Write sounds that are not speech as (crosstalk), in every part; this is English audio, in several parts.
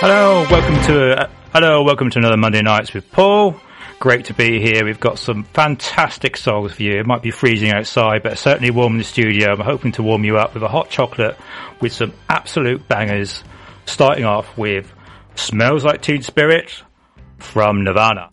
Hello, welcome to uh, hello, welcome to another Monday Nights with Paul. Great to be here. We've got some fantastic songs for you. It might be freezing outside, but certainly warm in the studio. I'm hoping to warm you up with a hot chocolate with some absolute bangers. Starting off with "Smells Like Teen Spirit" from Nirvana.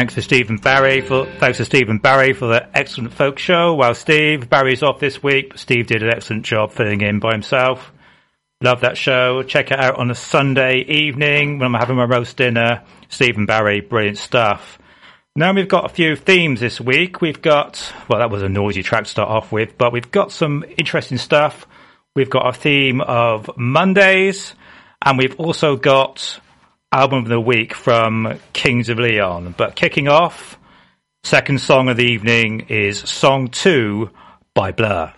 Thanks to Stephen Barry for thanks to Stephen Barry for the excellent folk show. While Steve Barry's off this week, Steve did an excellent job filling in by himself. Love that show. Check it out on a Sunday evening when I'm having my roast dinner. Stephen Barry, brilliant stuff. Now we've got a few themes this week. We've got well, that was a noisy track to start off with, but we've got some interesting stuff. We've got a theme of Mondays, and we've also got album of the week from Kings of Leon. But kicking off, second song of the evening is Song 2 by Blur.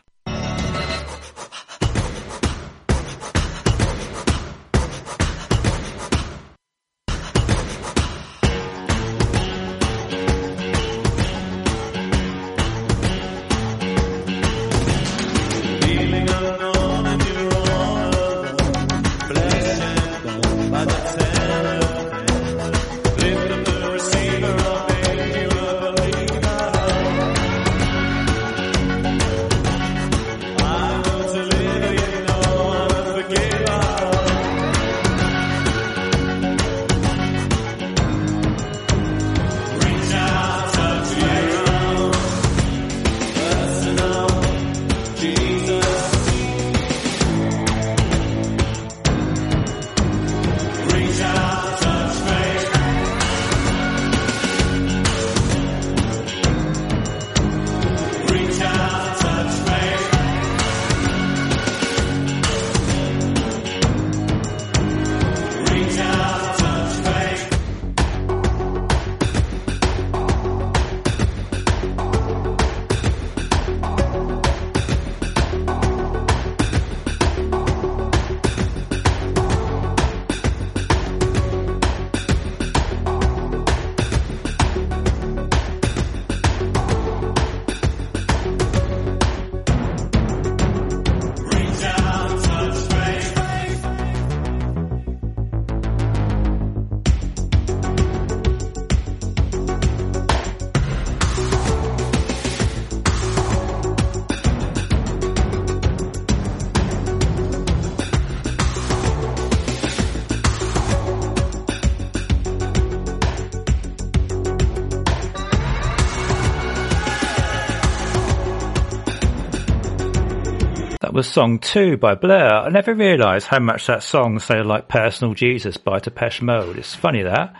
Song 2 by Blur. I never realised how much that song sounded like Personal Jesus by Depeche Mode. It's funny that.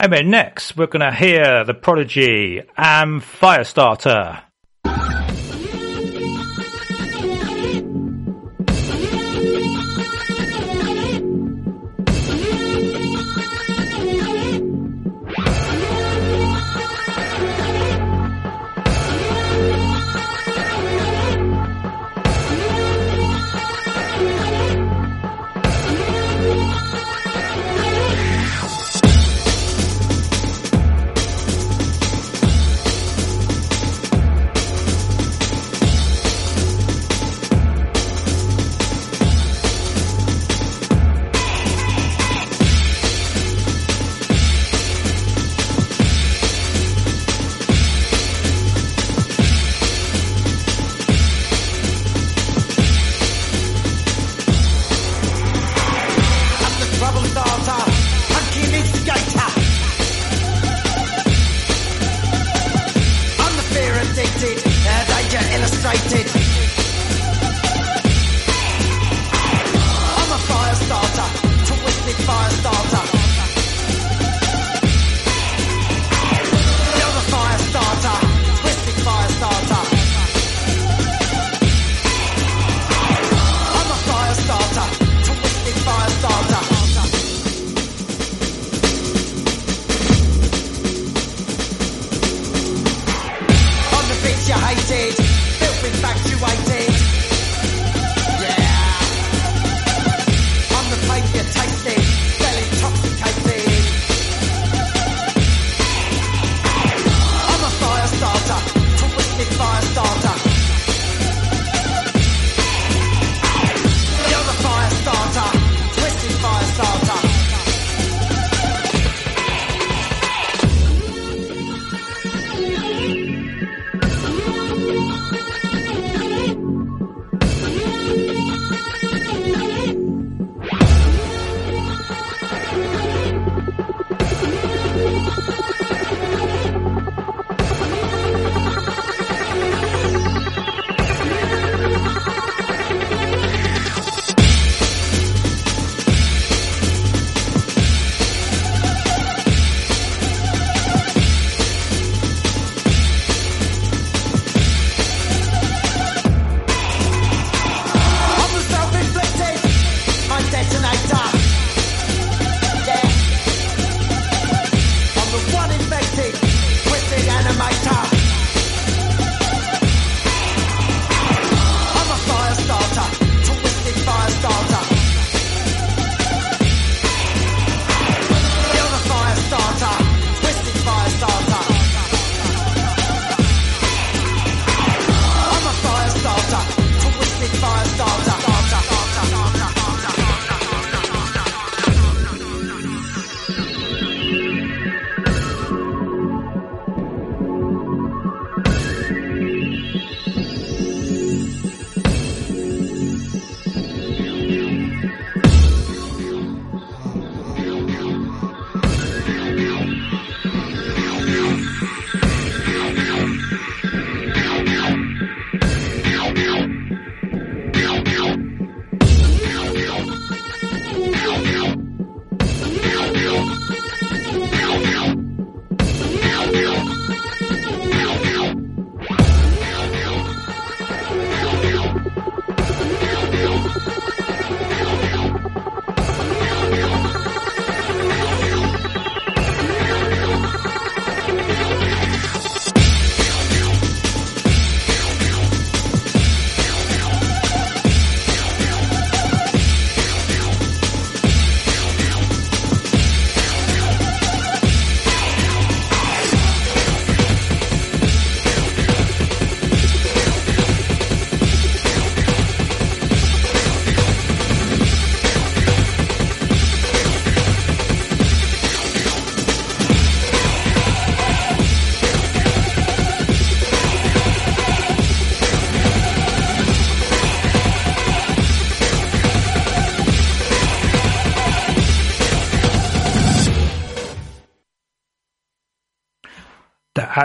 Anyway, next we're going to hear The Prodigy and Firestarter.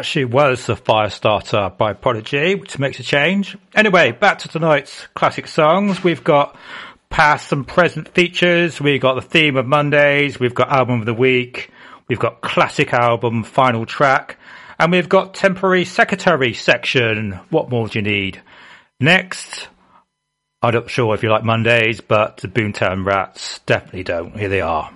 Actually was the Firestarter by Prodigy, which makes a change. Anyway, back to tonight's classic songs. We've got past and present features. We've got the theme of Mondays. We've got album of the week. We've got classic album, final track. And we've got temporary secretary section. What more do you need? Next, I'm not sure if you like Mondays, but the Boomtown Rats definitely don't. Here they are.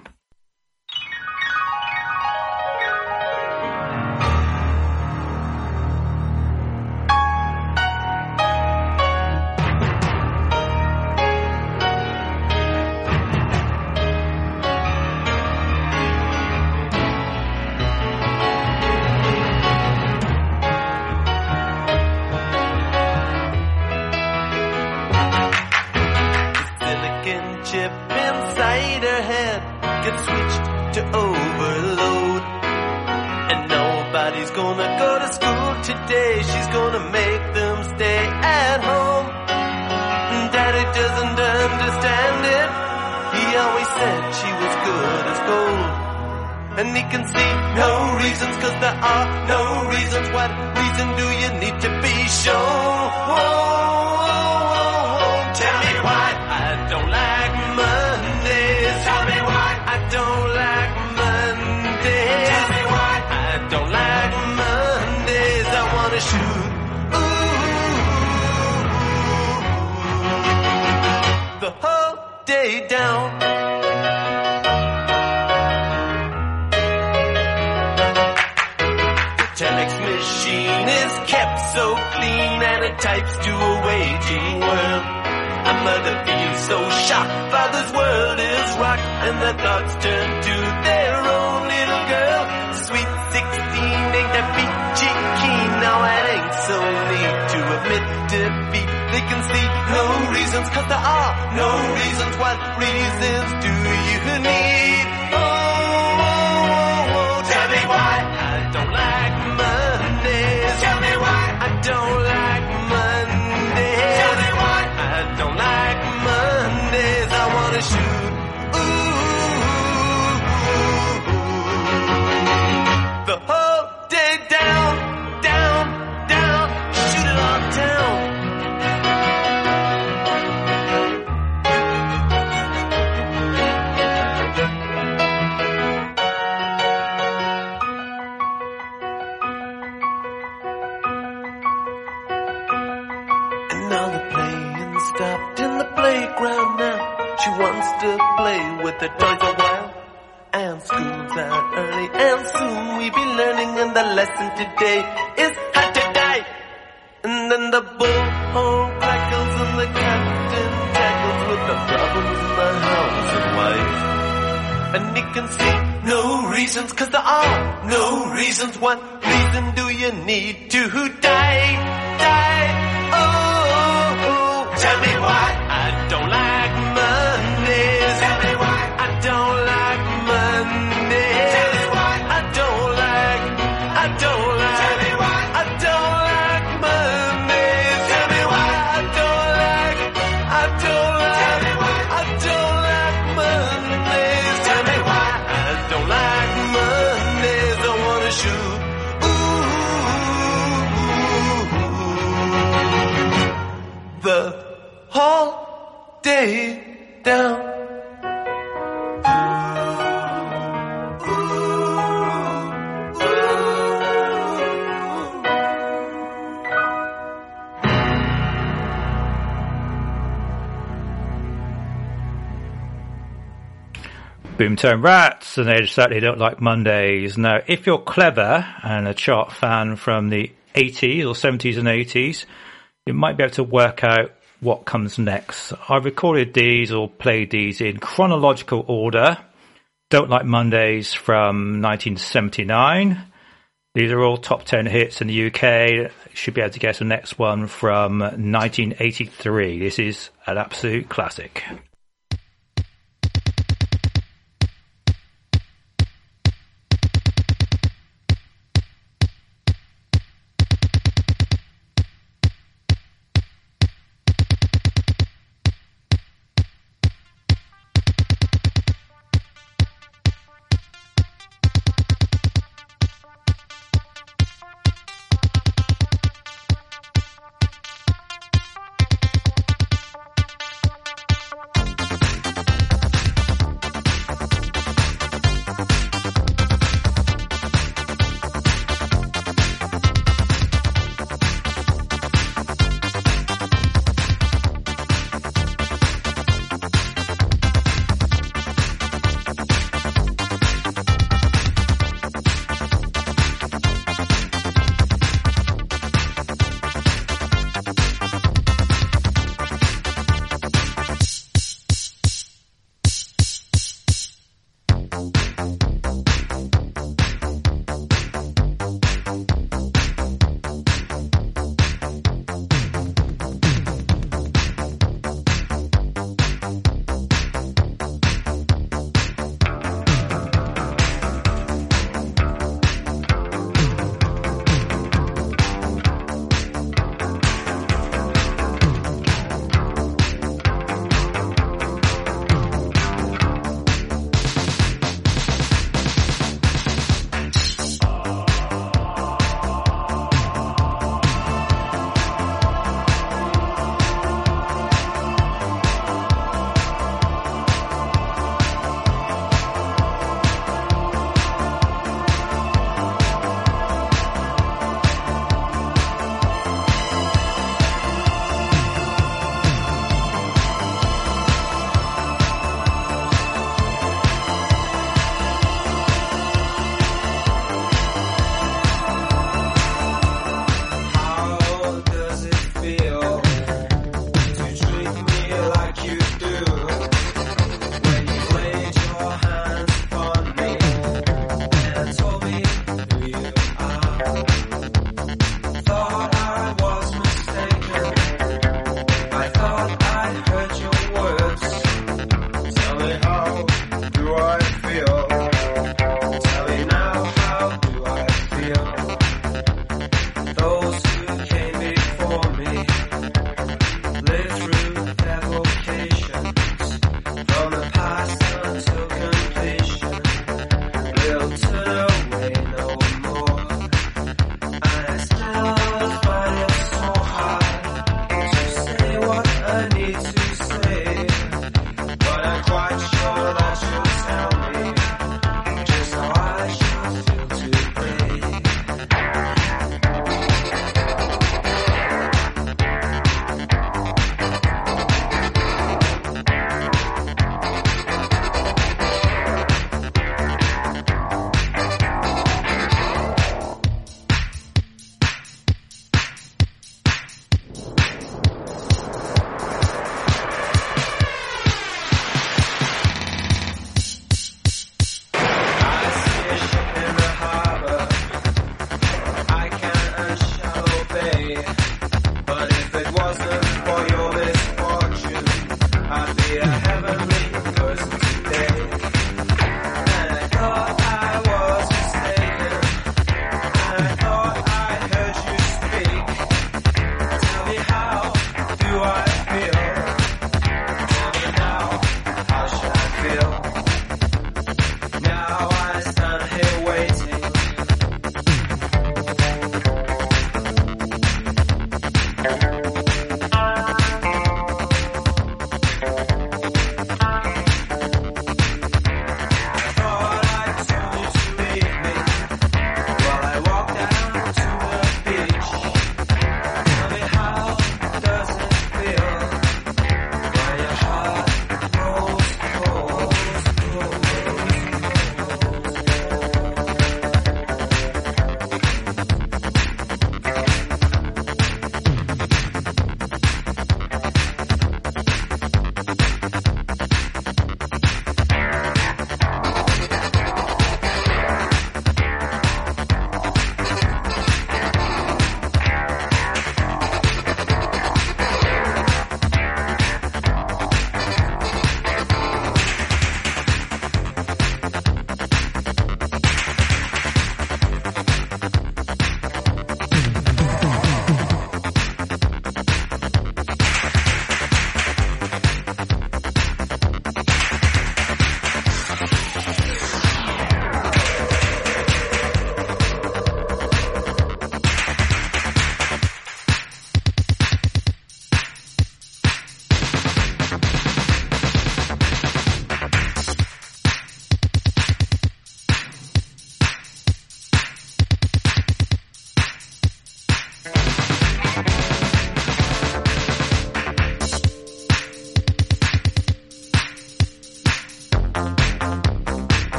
her thoughts turn to their own little girl. Sweet 16 ain't that peachy keen. Now it ain't so neat to admit defeat. They can see no reasons, cause there are no reasons. What reasons do you need? Oh, oh, oh, oh. tell me why I don't like Mondays. Tell me why I don't Boomtown Rats, and they certainly don't like Mondays. Now, if you're clever and a chart fan from the 80s or 70s and 80s, you might be able to work out what comes next. I recorded these or played these in chronological order. Don't Like Mondays from 1979. These are all top 10 hits in the UK. Should be able to guess the next one from 1983. This is an absolute classic.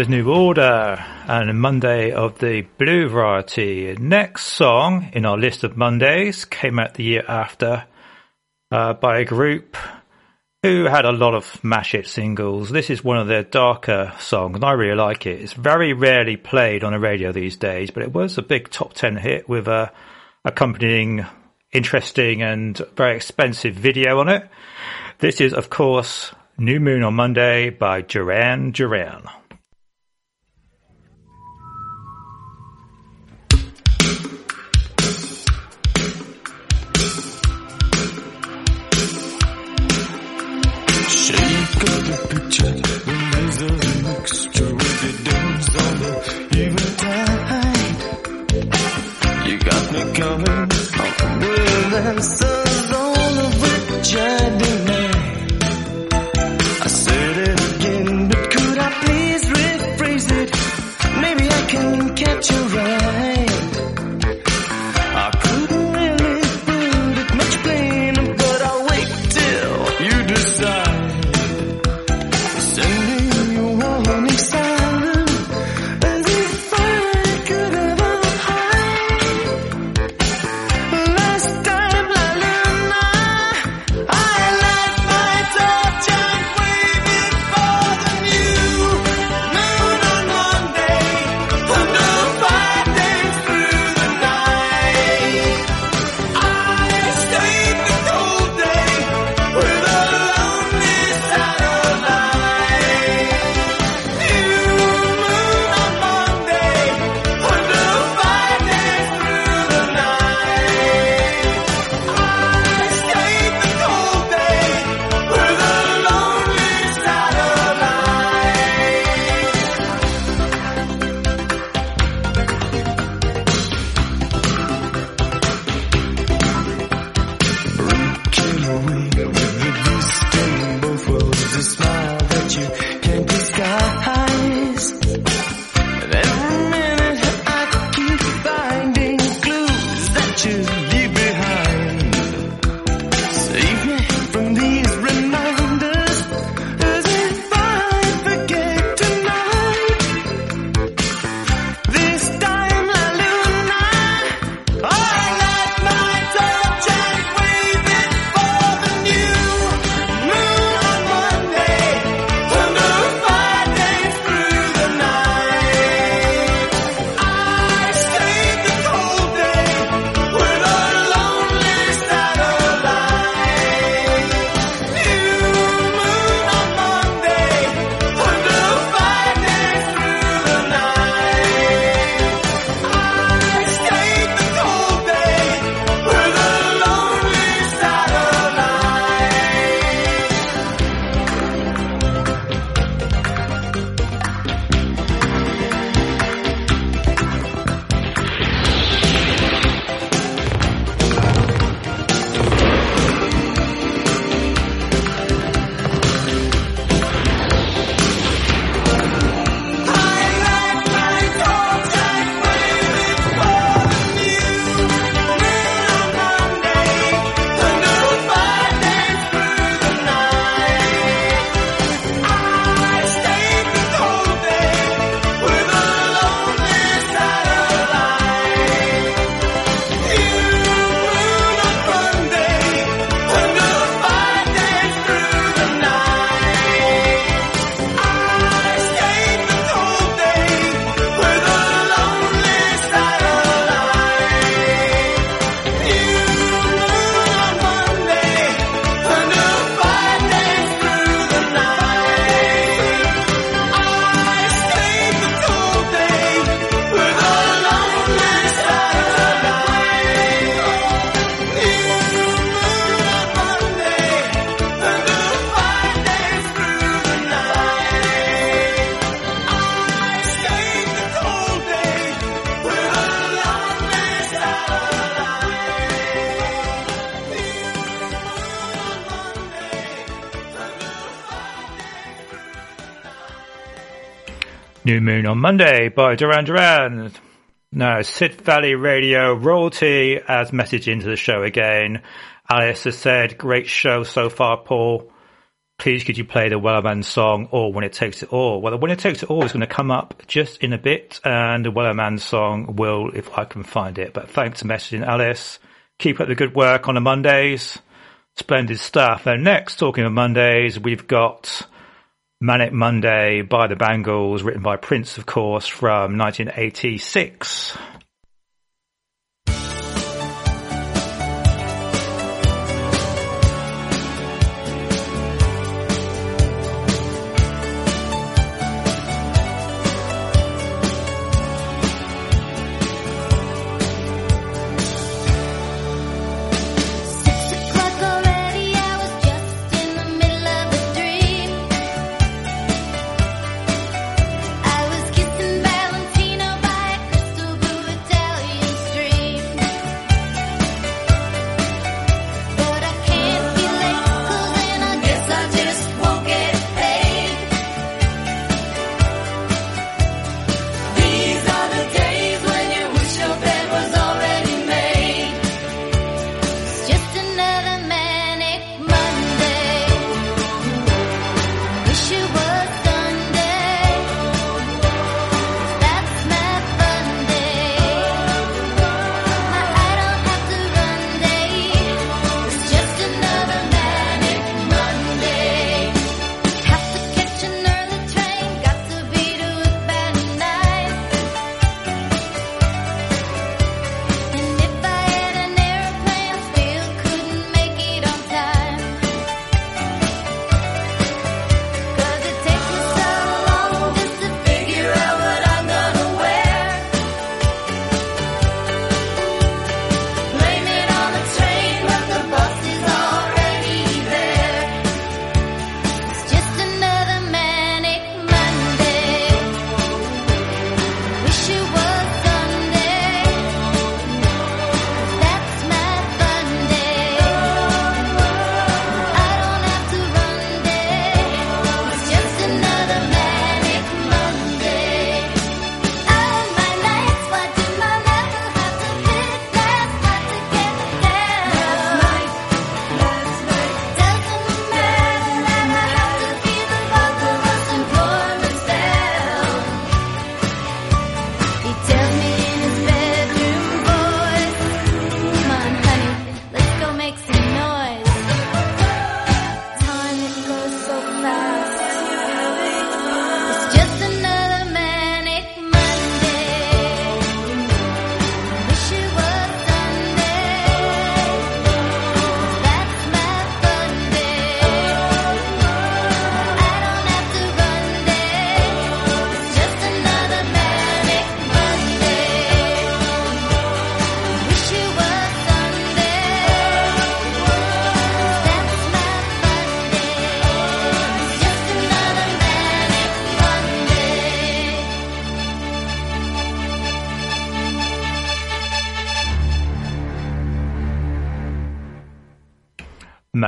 Was New Order and Monday of the Blue Variety. Next song in our list of Mondays came out the year after uh, by a group who had a lot of mash it singles. This is one of their darker songs and I really like it. It's very rarely played on the radio these days, but it was a big top 10 hit with a accompanying interesting and very expensive video on it. This is, of course, New Moon on Monday by Duran Duran. Maybe I can catch your eye. On Monday by Duran Duran. Now, Sid Valley Radio royalty as message into the show again. Alice has said, great show so far, Paul. Please could you play the Wellerman song or Winner Takes It All? Well, the Winner Takes It All is going to come up just in a bit and the Wellerman song will if I can find it. But thanks for messaging Alice. Keep up the good work on the Mondays. Splendid stuff. And next, talking of Mondays, we've got Manic Monday by the Bangles, written by Prince, of course, from 1986.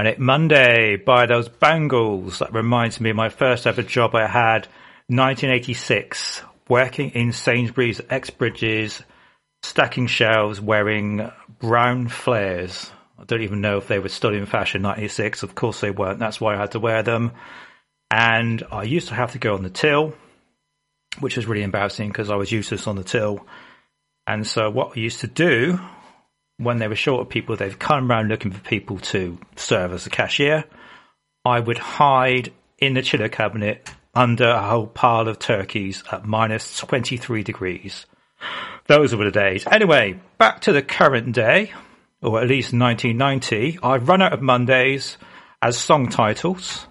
Manic Monday by those Bangles. That reminds me of my first ever job I had, 1986, working in Sainsbury's Exbridges, stacking shelves wearing brown flares. I don't even know if they were still in fashion 96. Of course they weren't. That's why I had to wear them. And I used to have to go on the till, which was really embarrassing because I was useless on the till. And so what I used to do when they were short of people, they'd come around looking for people to serve as a cashier. I would hide in the chiller cabinet under a whole pile of turkeys at minus 23 degrees. Those were the days. Anyway, back to the current day, or at least 1990. I've run out of Mondays as song titles,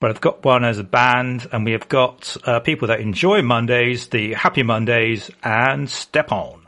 but I've got one as a band, and we have got uh, people that enjoy Mondays, the Happy Mondays, and Step On.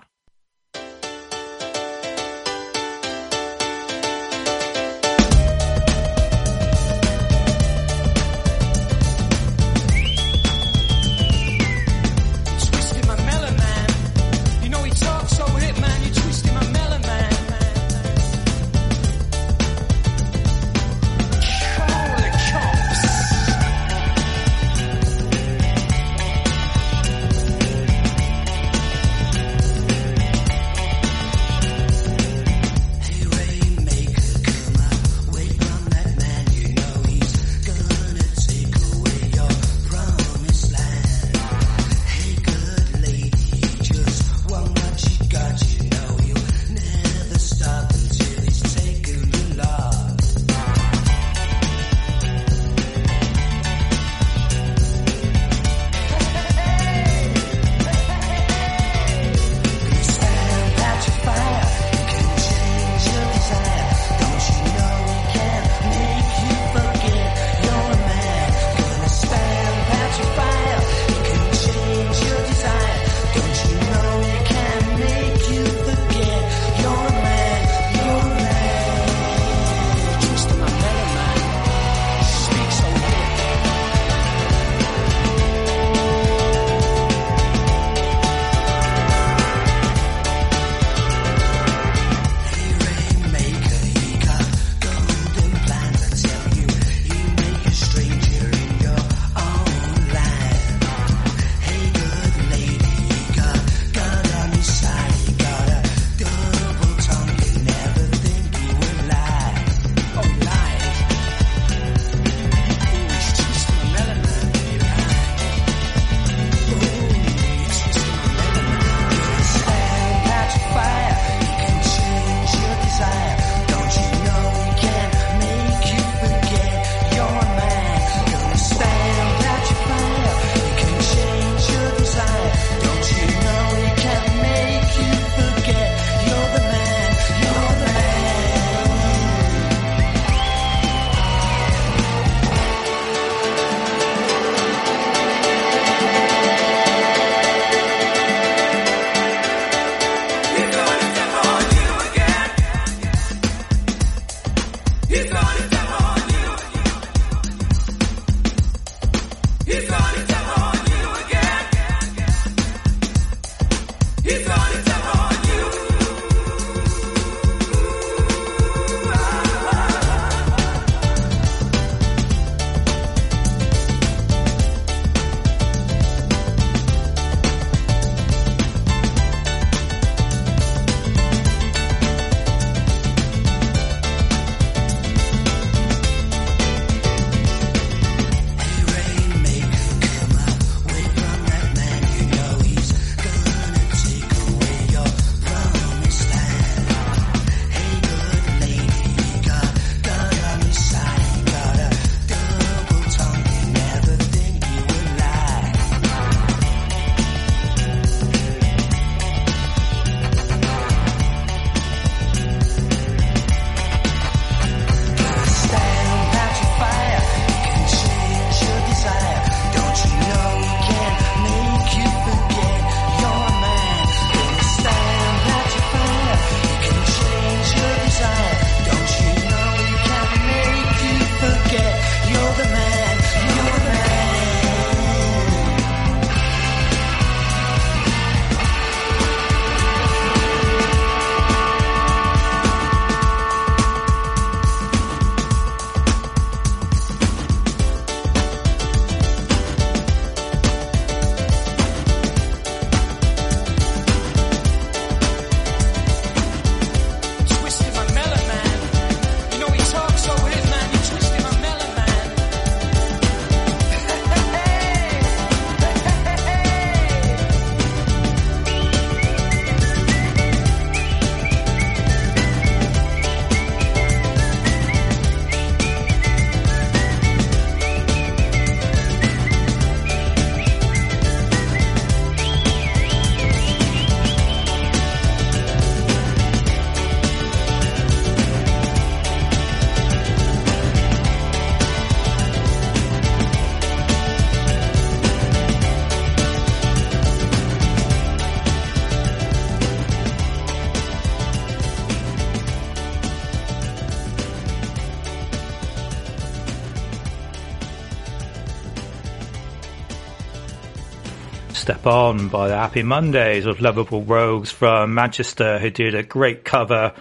On by the Happy Mondays of Lovable Rogues from Manchester who did a great cover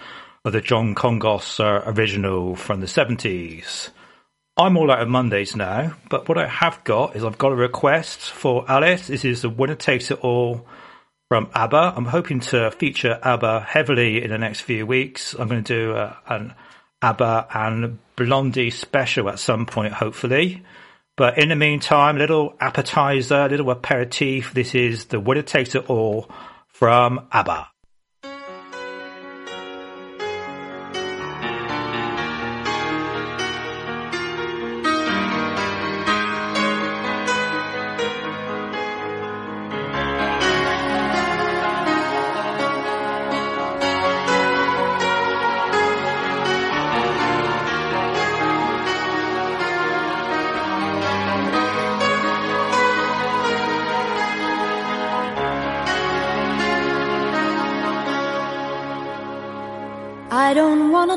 of the John Kongos uh, original from the 70s. I'm all out of Mondays now, but what I have got is I've got a request for Alice. This is the Winner Takes It All from ABBA. I'm hoping to feature ABBA heavily in the next few weeks. I'm going to do uh, an ABBA and Blondie special at some point, hopefully. But in the meantime, little appetizer, little aperitif. This is the winner takes it all from ABBA.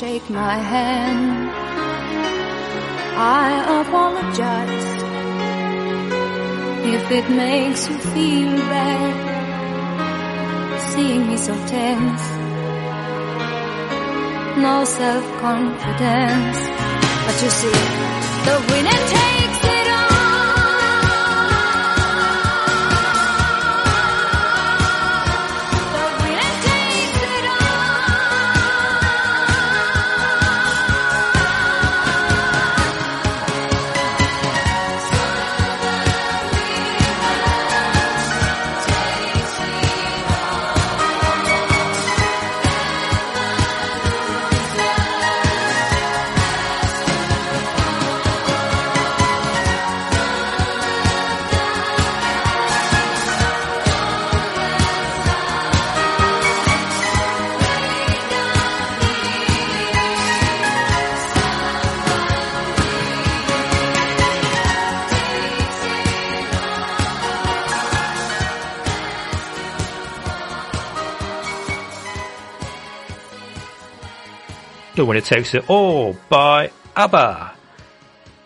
Shake my hand. I apologize if it makes you feel bad, seeing me so tense, no self-confidence. But you see, the winner takes The It Takes It All by ABBA.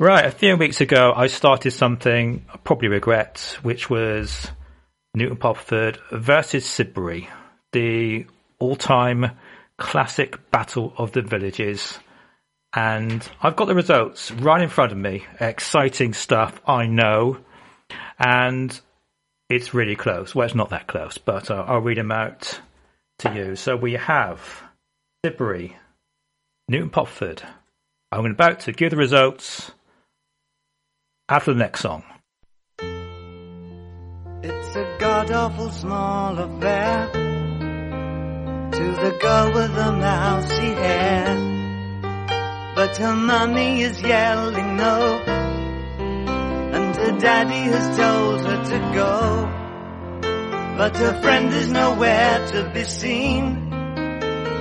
Right, a few weeks ago I started something I probably regret, which was Newton Poppleford versus Sidbury, the all-time classic battle of the villages. And I've got the results right in front of me. Exciting stuff, I know. And it's really close. Well, it's not that close, but uh, I'll read them out to you. So we have Sidbury, Newton Poppleford. I'm about to give the results after the next song. It's a god awful small affair to the girl with the mousy hair. But her mummy is yelling no, and her daddy has told her to go. But her friend is nowhere to be seen.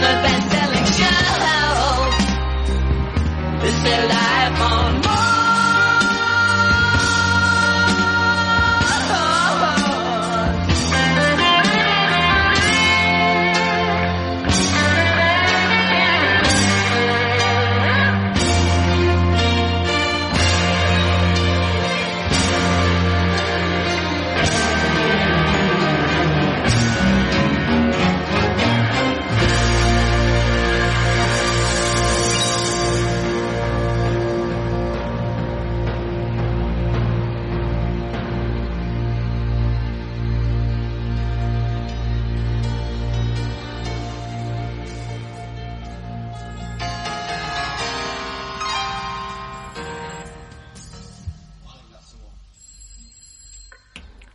the best-selling show. Is their life on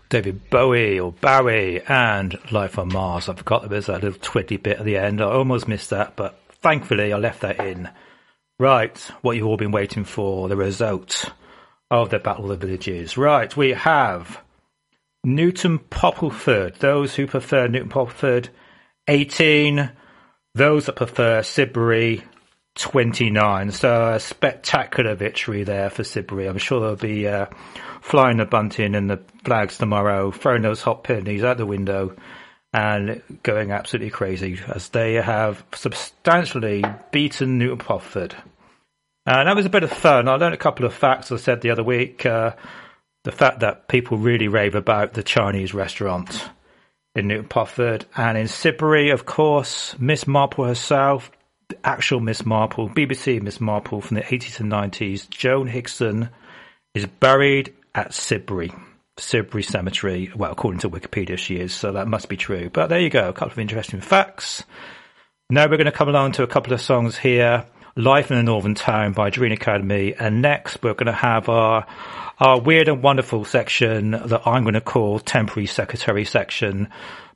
David Bowie or Bowie and Life on Mars. I forgot there was that little twitty bit at the end. I almost missed that, but thankfully I left that in. Right, what you've all been waiting for, the result of the Battle of the Villages. Right, we have Newton Poppleford. Those who prefer Newton Poppleford, 18. Those that prefer Sidbury, 29. So a spectacular victory there for Sidbury. I'm sure there'll be uh, flying the bunting and the flags tomorrow, throwing those hot pennies out the window and going absolutely crazy as they have substantially beaten Newton Poppleford. And that was a bit of fun. I learned a couple of facts I said the other week. Uh, the fact that people really rave about the Chinese restaurant in Newton Poppleford and in Sidbury, of course, Miss Marple herself, actual Miss Marple, BBC Miss Marple from the 80s and 90s, Joan Hickson, is buried at Sidbury. Sidbury Cemetery. Well, according to Wikipedia, she is, so that must be true. But there you go, a couple of interesting facts. Now we're going to come along to a couple of songs here. Life in a Northern Town by Dream Academy. And next we're going to have our, our weird and wonderful section that I'm going to call temporary secretary section.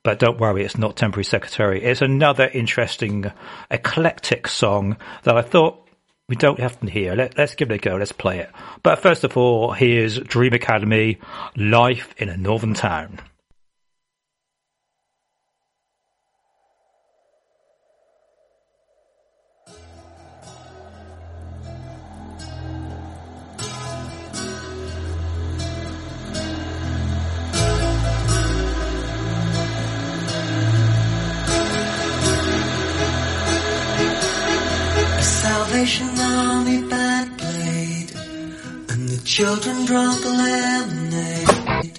But don't worry, it's not temporary secretary. It's another interesting, eclectic song that I thought we don't have to hear. Let, let's give it a go. Let's play it. But first of all, here's Dream Academy, Life in a Northern Town. Salvation Army band played, and the children drank lemonade,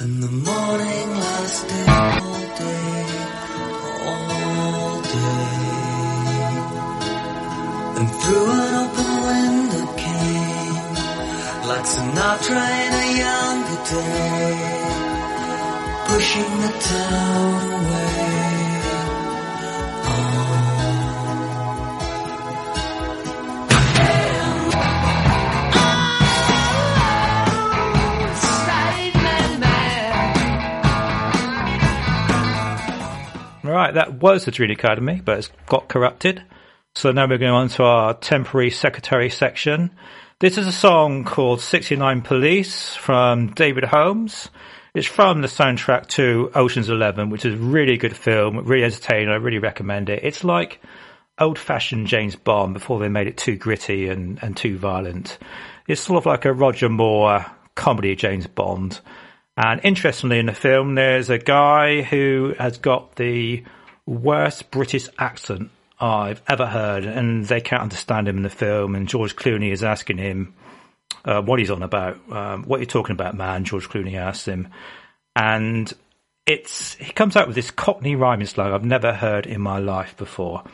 and the morning lasted all day, all day. And through an open window came, like Sinatra in a younger day, pushing the town away. Right, that was the Dream Academy, but it's got corrupted. So now we're going on to our temporary secretary section. This is a song called 69 Police from David Holmes. It's from the soundtrack to Ocean's Eleven, which is a really good film, really entertaining. I really recommend it. It's like old fashioned James Bond before they made it too gritty and, and too violent. It's sort of like a Roger Moore comedy James Bond. And interestingly, in the film, there's a guy who has got the worst British accent I've ever heard, and they can't understand him in the film. And George Clooney is asking him uh, what he's on about. Um, what are you talking about, man? George Clooney asks him, and it's he comes out with this Cockney rhyming slang I've never heard in my life before.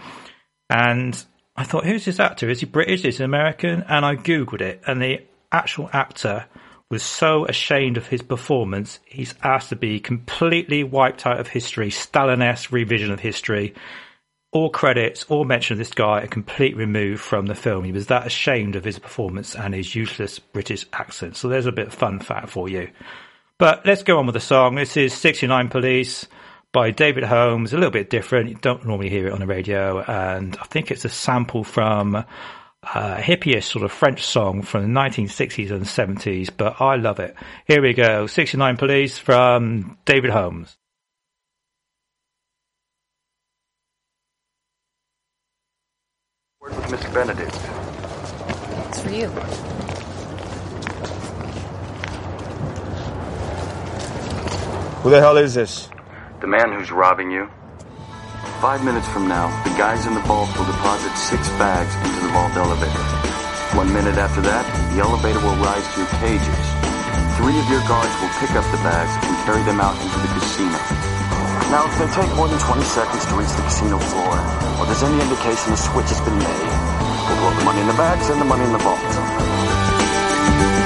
And I thought, who's this actor? Is he British? Is he American? And I googled it, and the actual actor was so ashamed of his performance, he's asked to be completely wiped out of history, Stalin-esque revision of history. All credits, all mention of this guy are complete removed from the film. He was that ashamed of his performance and his useless British accent. So there's a bit of fun fact for you. But let's go on with the song. This is 69 Police by David Holmes. A little bit different. You don't normally hear it on the radio. And I think it's a sample from uh, hippiest sort of French song from the 1960s and 70s, but I love it. Here we go 69 Police from David Holmes. Word with Miss Benedict. It's for you. Who the hell is this? The man who's robbing you. Five minutes from now, the guys in the vault will deposit six bags into the vault elevator. One minute after that, the elevator will rise to your cages. Three of your guards will pick up the bags and carry them out into the casino. Now, if they take more than 20 seconds to reach the casino floor, or there's any indication a switch has been made, we'll throw the money in the bags and the money in the vault.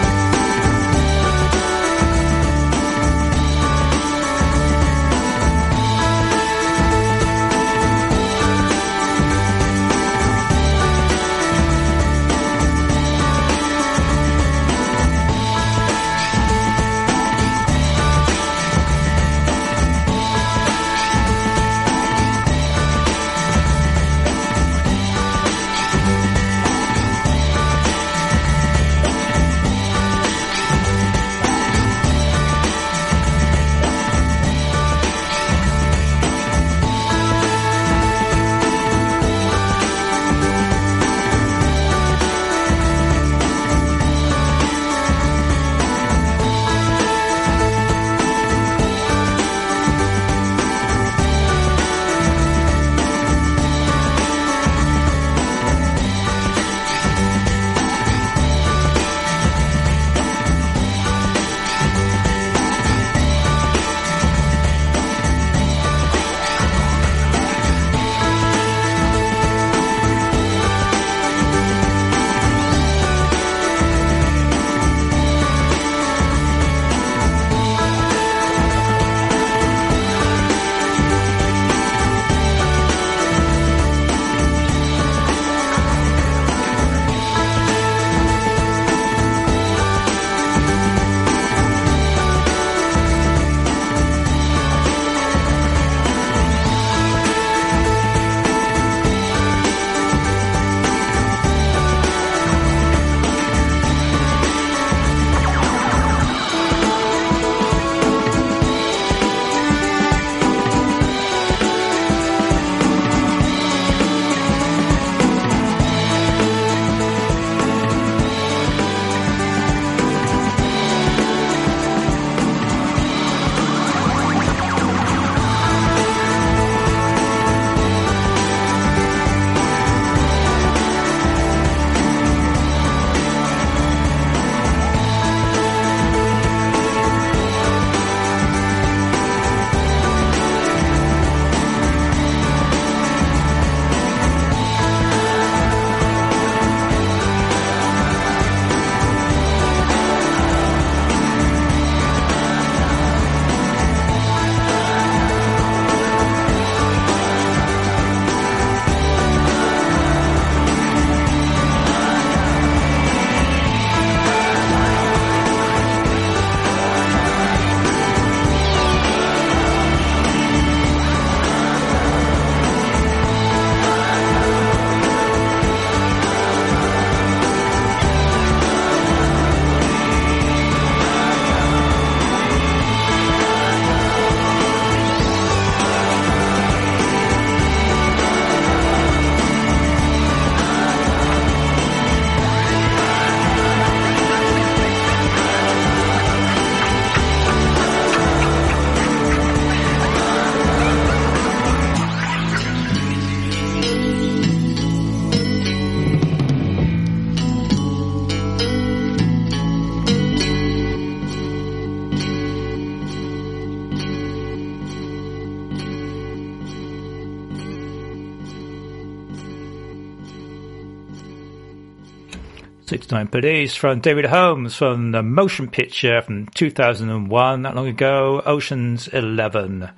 69 Police from David Holmes from the motion picture from 2001, that long ago, Ocean's 11.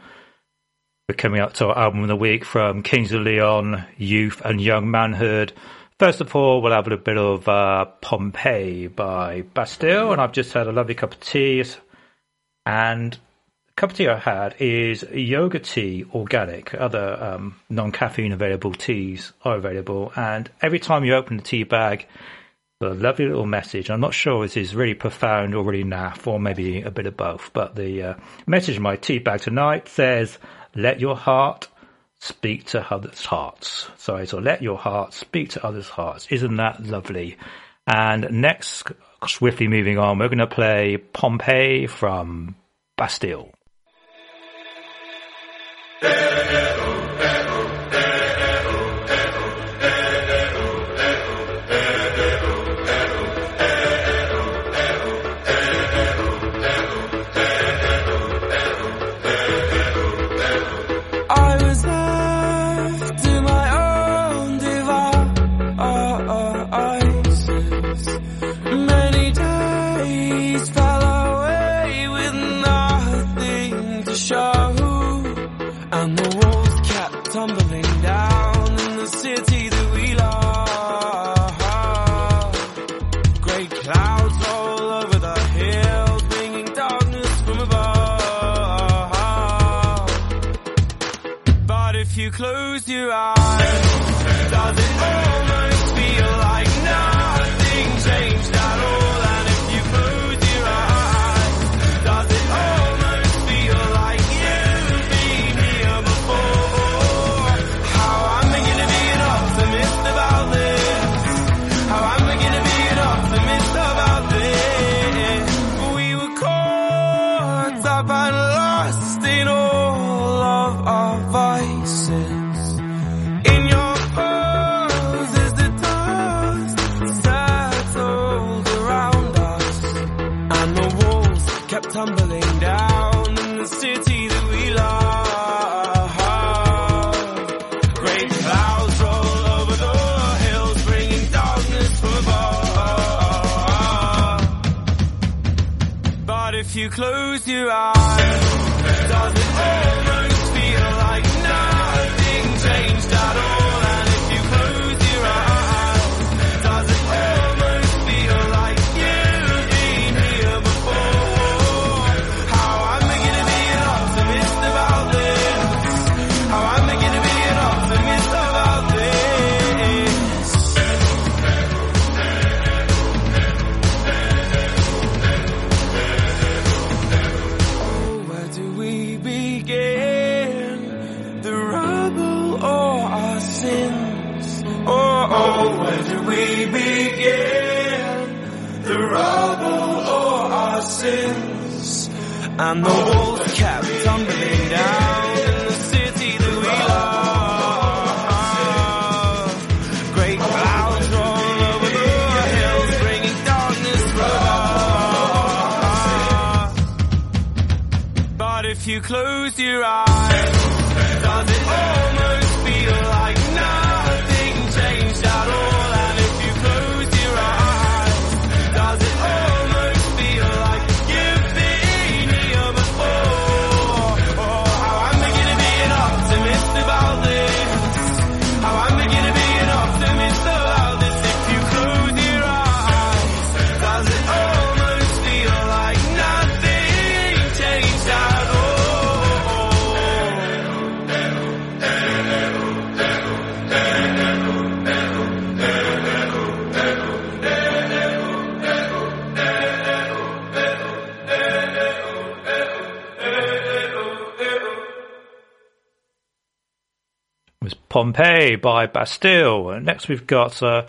We're coming up to our album of the week from Kings of Leon, Youth and Young Manhood. First of all, we'll have a bit of uh, Pompeii by Bastille, and I've just had a lovely cup of tea. And the cup of tea I had is yoga tea, organic. Other um, non-caffeine available teas are available, and every time you open the tea bag, a lovely little message. I'm not sure this is really profound or really naff, or maybe a bit of both. But the uh, message in my tea bag tonight says, "Let your heart speak to others' hearts." Sorry, so let your heart speak to others' hearts. Isn't that lovely? And next, swiftly moving on, we're going to play Pompeii from Bastille. You close your eyes, sins? And Pompeii by Bastille. Next we've got uh,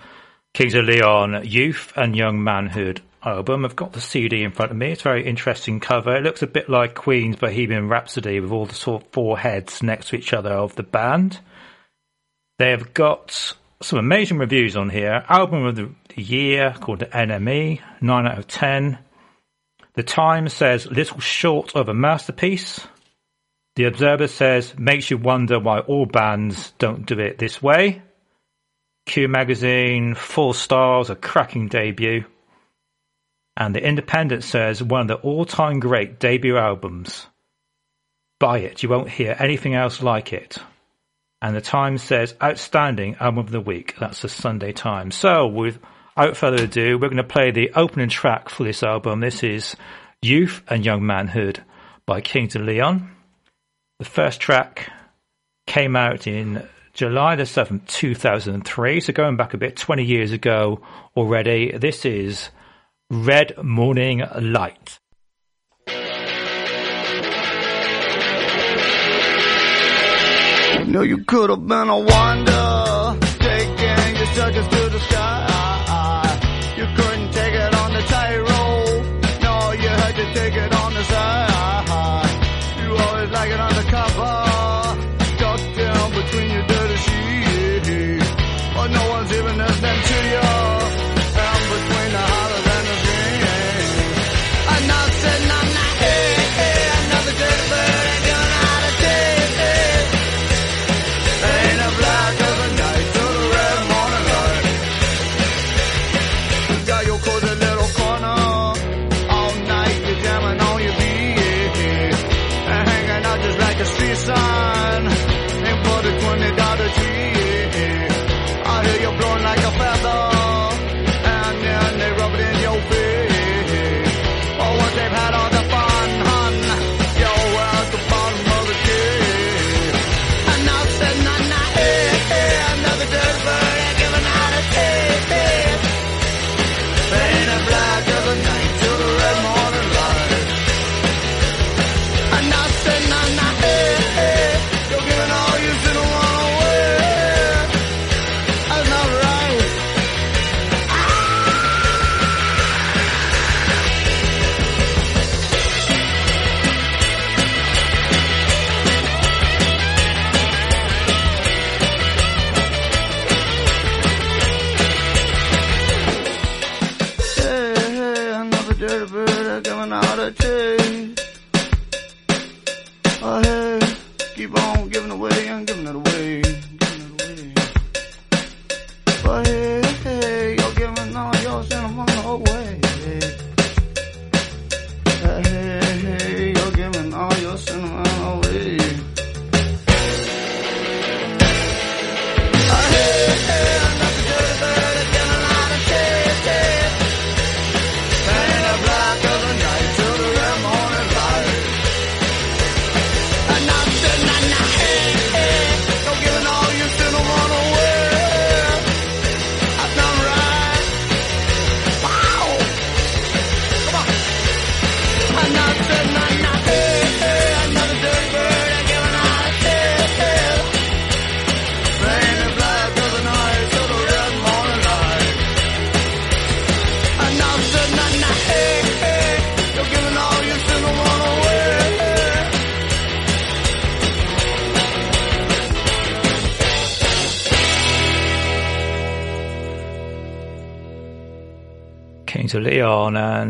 Kings of Leon, Youth and Young Manhood album. I've got the CD in front of me. It's a very interesting cover. It looks a bit like Queen's Bohemian Rhapsody with all the sort of four heads next to each other of the band. They have got some amazing reviews on here. Album of the year called the NME, 9 out of 10. The Times says little short of a masterpiece. The Observer says makes you wonder why all bands don't do it this way. Q Magazine, four stars, a cracking debut. And The Independent says one of the all time great debut albums. Buy it, you won't hear anything else like it. And The Times says outstanding album of the week. That's the Sunday Times. So, without further ado, we're going to play the opening track for this album. This is Youth and Young Manhood by Kings of Leon. The first track came out in July the 7th, 2003. So going back a bit, 20 years ago already. This is Red Morning Light. know you could have been a wonder, taking your circus to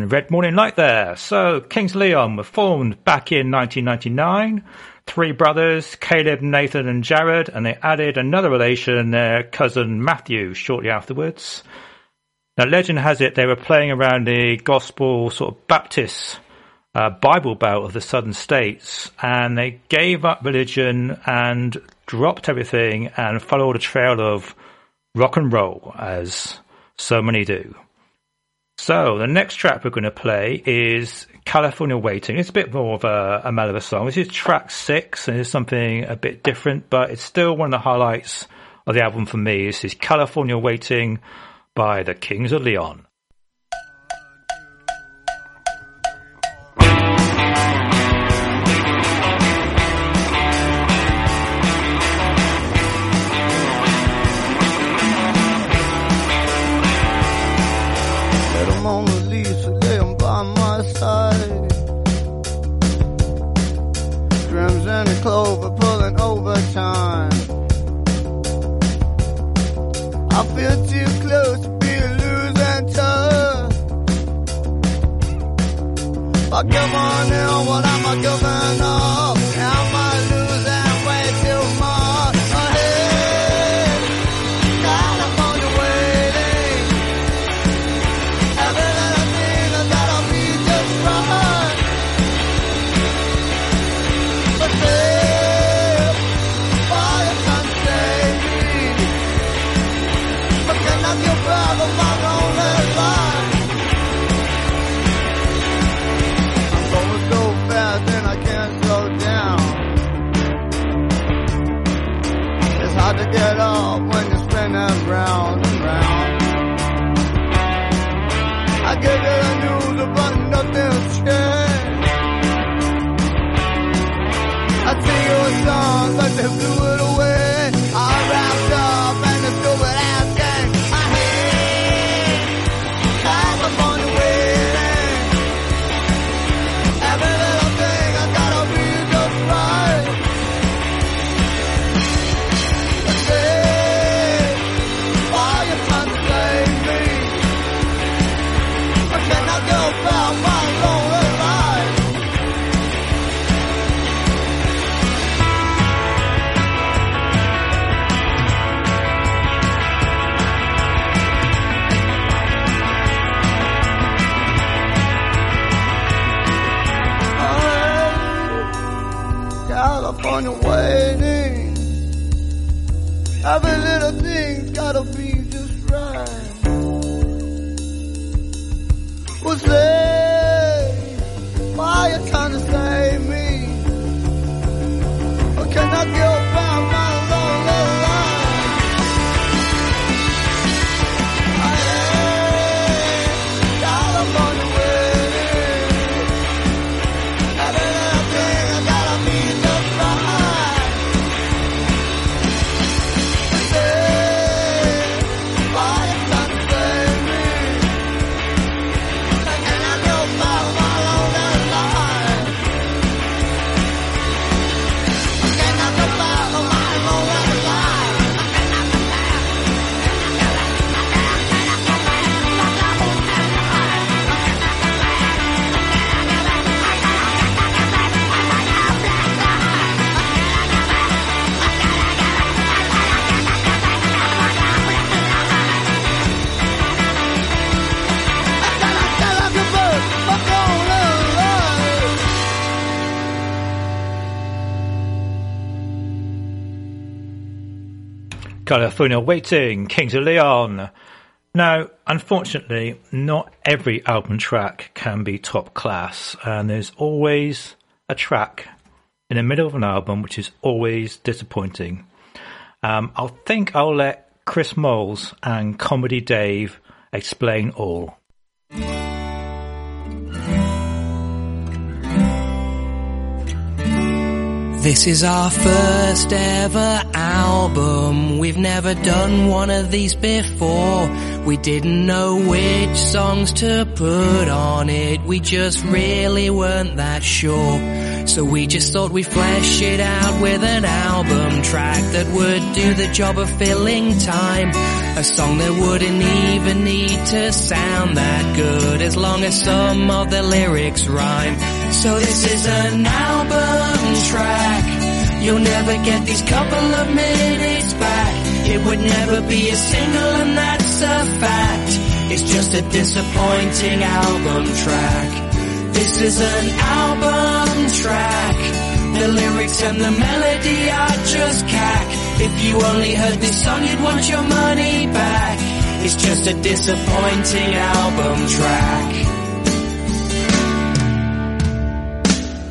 Red Morning Light there. So, Kings Leon were formed back in 1999. Three brothers, Caleb, Nathan, and Jared, and they added another relation, their cousin Matthew, shortly afterwards. Now, legend has it they were playing around the gospel sort of Baptist uh, Bible Belt of the southern states, and they gave up religion and dropped everything and followed a trail of rock and roll, as so many do. So the next track we're going to play is California Waiting. It's a bit more of a, a mellower song. This is track six, and it's something a bit different, but it's still one of the highlights of the album for me. This is California Waiting by the Kings of Leon. Come on in, what am I giving California Waiting, Kings of Leon. Now, unfortunately, not every album track can be top class, and there's always a track in the middle of an album which is always disappointing. Um, I think I'll let Chris Moyles and Comedy Dave explain all. This is our first ever album. We've never done one of these before. We didn't know which songs to put on it. We just really weren't that sure. So we just thought we'd flesh it out with an album track that would do the job of filling time. A song that wouldn't even need to sound that good as long as some of the lyrics rhyme. So this is an album track. You'll never get these couple of minutes back. It would never be a single and that's a fact. It's just a disappointing album track. This is an album track. The lyrics and the melody are just cack. If you only heard this song, you'd want your money back. It's just a disappointing album track.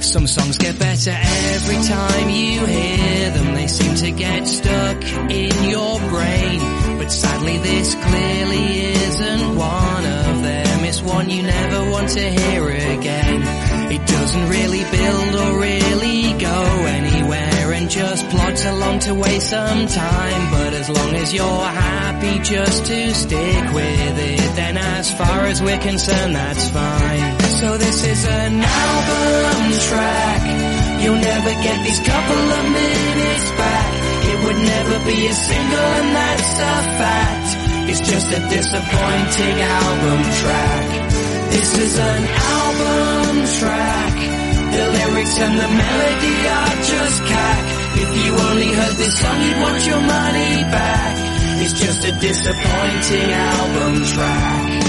Some songs get better every time you hear them. They seem to get stuck in your brain. But sadly, this clearly isn't one of them. It's one you never want to hear again. It doesn't really build or really go anywhere and just plods along to waste some time. But as long as you're happy just to stick with it, then as far as we're concerned, that's fine. So this is an album track. You'll never get these couple of minutes back. Would never be a single and that's a fact. It's just a disappointing album track. This is an album track. The lyrics and the melody are just cack. If you only heard this song, you'd want your money back. It's just a disappointing album track.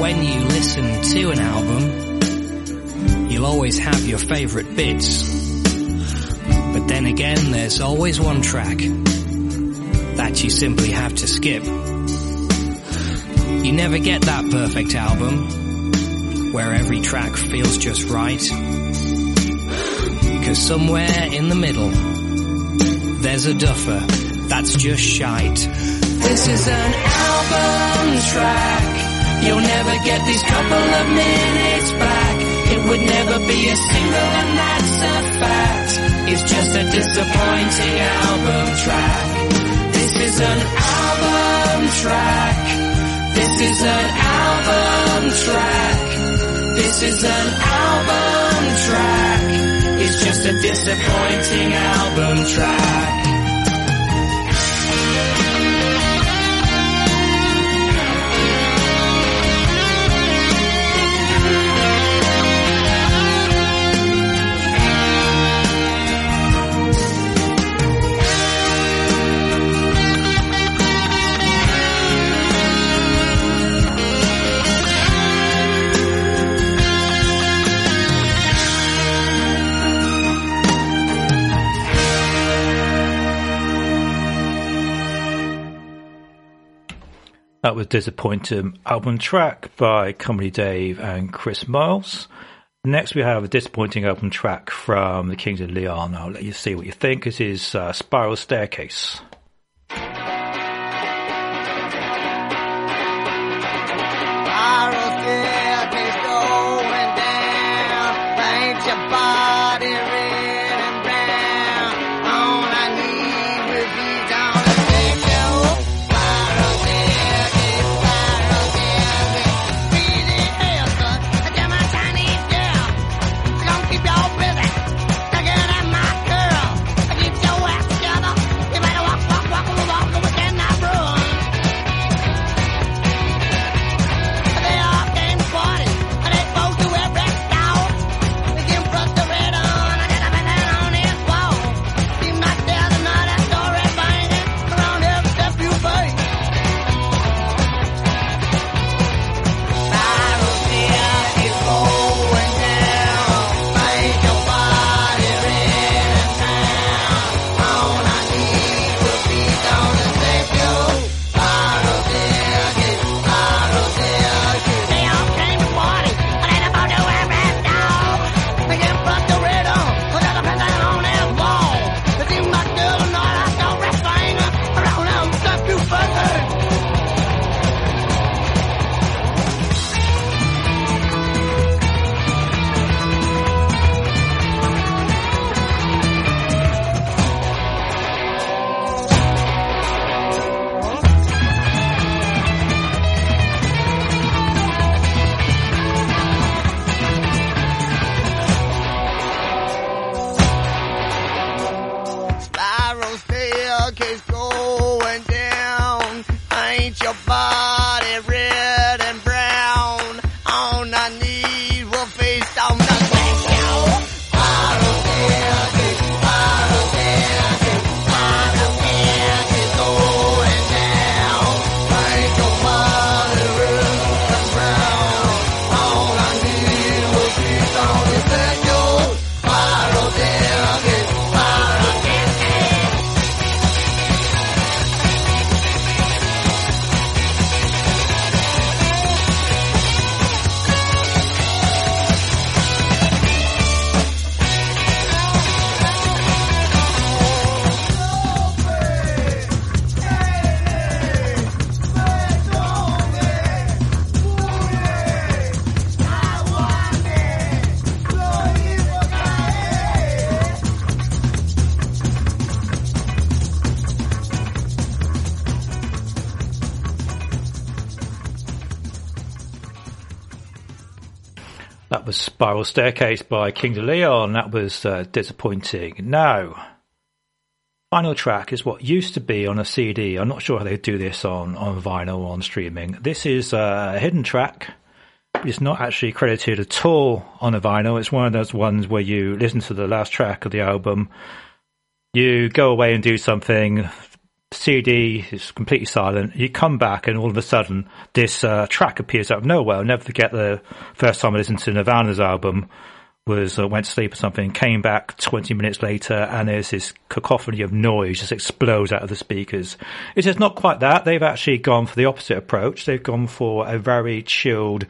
When you listen to an album, you'll always have your favorite bits. But then again, there's always one track that you simply have to skip. You never get that perfect album where every track feels just right. Cause somewhere in the middle, there's a duffer that's just shite. This is an album track. You'll never get these couple of minutes back. It would never be a single and that's a fact. It's just a disappointing album track. This is an album track. This is an album track. This is an album track. It's just a disappointing album track. That was Disappointing album track by Comedy Dave and Chris Moyles. Next, we have a disappointing album track from the Kings of Leon. I'll let you see what you think. This is uh, Spiral Staircase. Spiral Staircase by King of Leon. That was uh, disappointing. Now, final track is what used to be on a CD. I'm not sure how they do this on, on vinyl or on streaming. This is a hidden track. It's not actually credited at all on a vinyl. It's one of those ones where you listen to the last track of the album, you go away and do something, CD is completely silent. You come back, and all of a sudden, this uh, track appears out of nowhere. I'll never forget the first time I listened to Nirvana's album. Was uh, went to sleep or something, came back 20 minutes later, and there's this cacophony of noise just explodes out of the speakers. It's just not quite that. They've actually gone for the opposite approach. They've gone for a very chilled,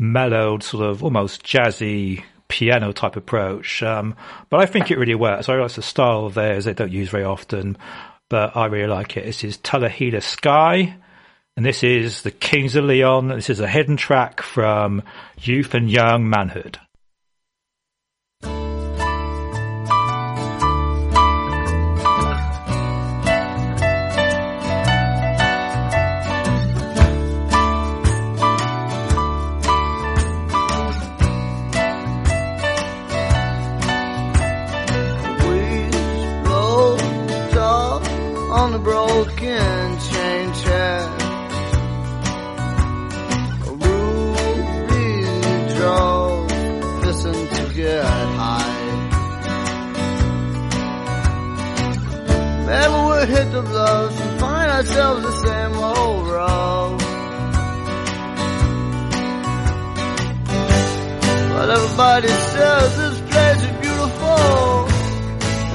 mellowed, sort of almost jazzy piano type approach. Um, but I think it really works. I like the style of theirs. They don't use very often but I really like it. This is Talihina Sky And this is the Kings of Leon. This is a hidden track from Youth and Young Manhood. We'll hit the bluffs and find ourselves the same old road. But everybody says this place is beautiful.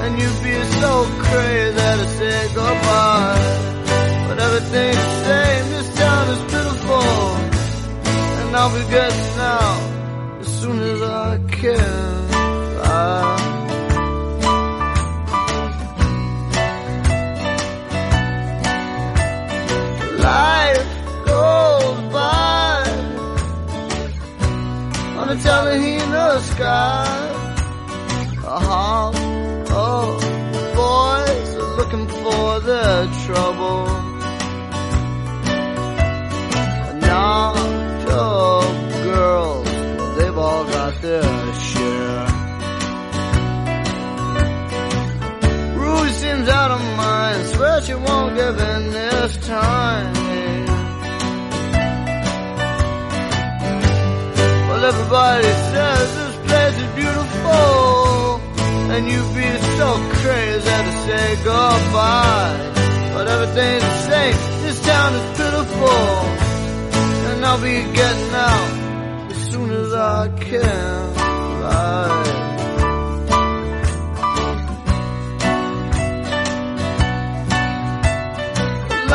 And you'd be so crazy to say goodbye. But everything's the same, this town is pitiful. And I'll be getting out as soon as I can. Sky. Uh-huh. Oh, boys are looking for their trouble. And now the girls, well, they've all got their share. Ruby seems out of mind, swear she won't give in this time. Well, everybody says place is beautiful. And you'd be so crazy to say goodbye. But everything's the same, this town is pitiful. And I'll be getting out as soon as I can. Right.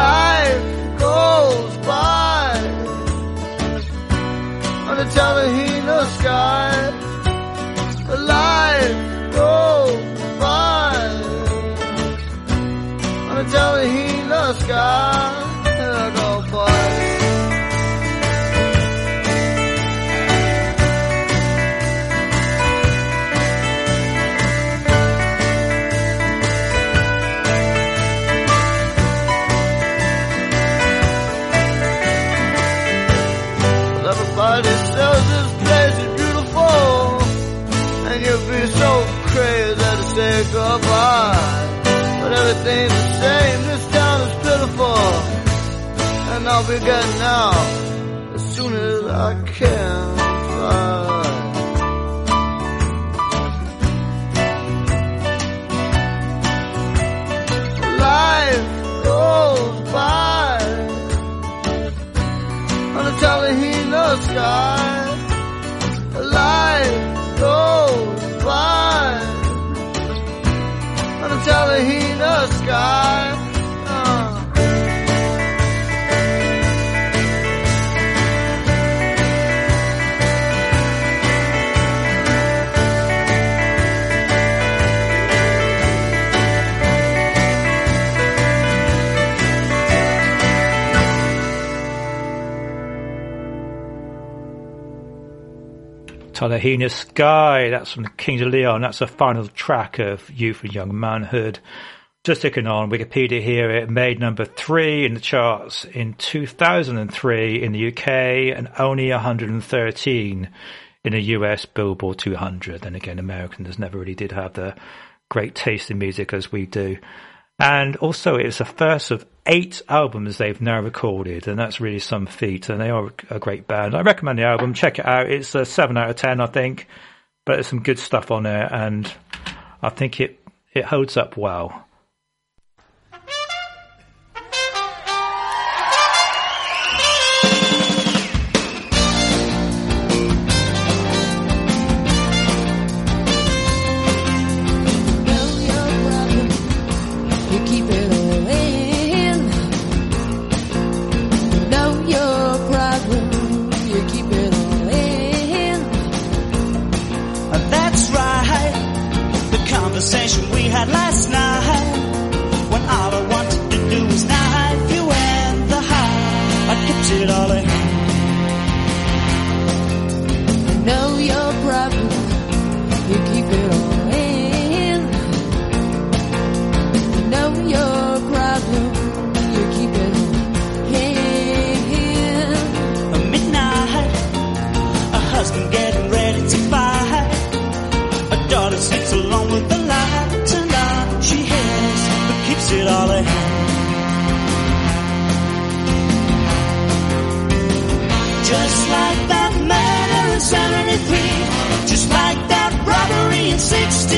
Life goes by on the Talihina sky. Life goes by on the Talihina sky. And I But everything's the same, this town is pitiful, and I'll be getting out as soon as I can. Fly. Life goes by on the Talihina sky. Life goes by on the sky. Sky, that's from the Kings of Leon. That's the final track of Youth and Young Manhood. Just looking on Wikipedia here, it made number three in the charts in 2003 in the UK and only 113 in the US Billboard 200. Then again, Americans never really did have the great taste in music as we do. And also, it's the first of eight albums they've now recorded, and that's really some feat. And they are a great band. I recommend the album. Check it out. It's a seven out of ten, I think, but there's some good stuff on there, and I think it it holds up well. Had last night.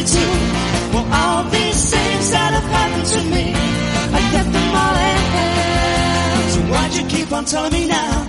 62. Well, all these things that have happened to me, I get them all in hand. So why'd you keep on telling me now?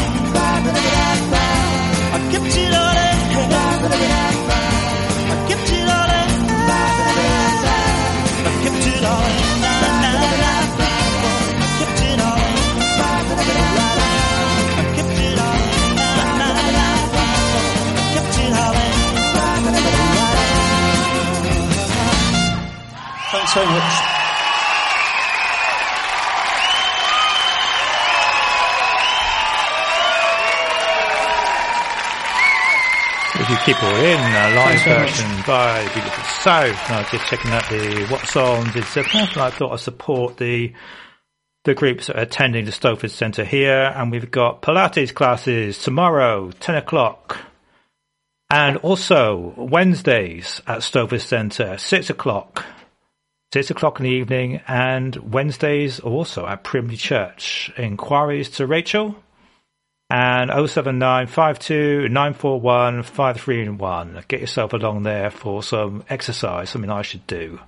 so much. If you keep all in, uh, live very much. version by Beautiful South. Just checking out the what songs it said. And I thought I'd support the the groups that are attending the Stowford Centre here, and we've got Pilates classes tomorrow, ten o'clock, and also Wednesdays at Stowford Centre, six o'clock. Six o'clock in the evening, and Wednesdays also at Primley Church. Inquiries to Rachel and 07952 941 531. Get yourself along there for some exercise, something I should do.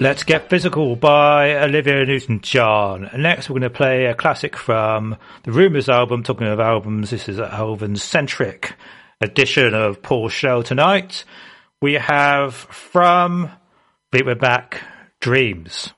Let's Get Physical by Olivia Newton-John. Next, we're going to play a classic from the Rumours album. Talking of albums, this is a Helven-centric edition of Paul show tonight. We have from Fleetwood Mac, Dreams.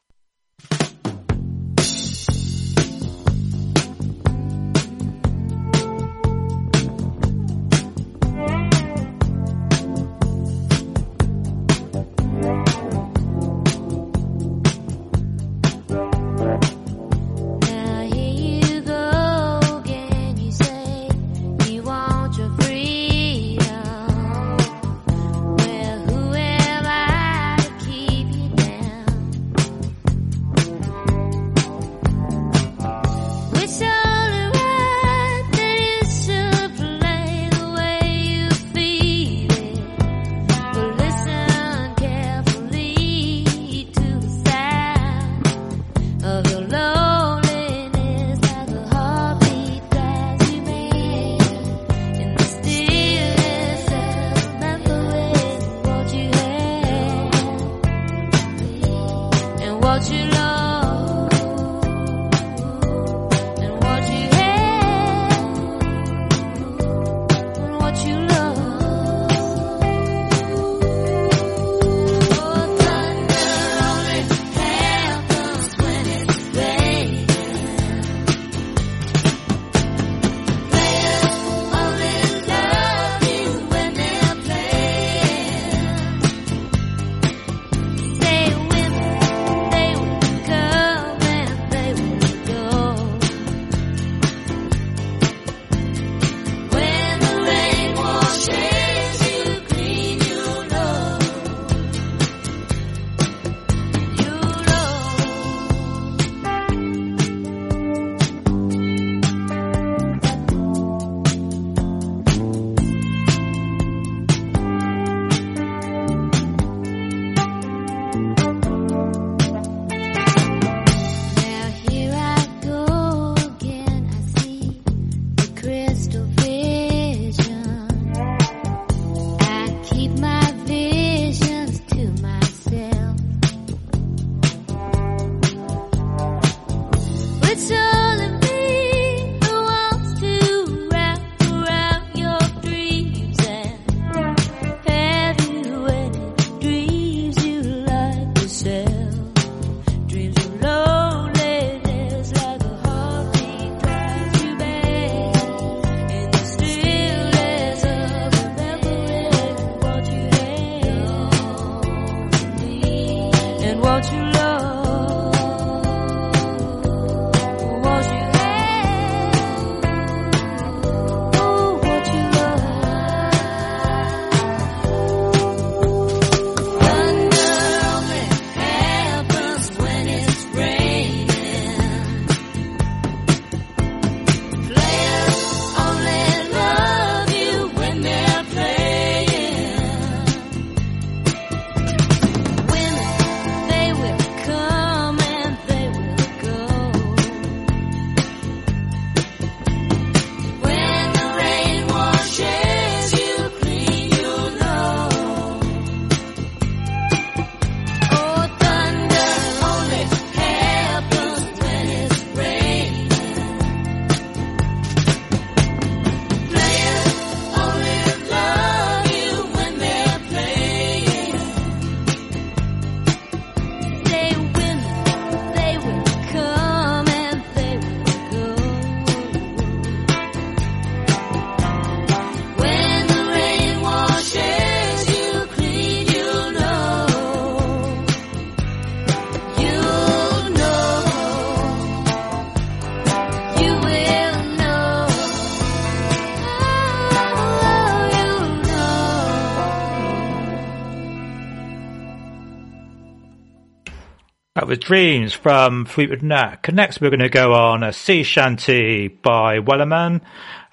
Dreams from Fleetwood Mac. Next, we're going to go on a Sea Shanty by Wellerman.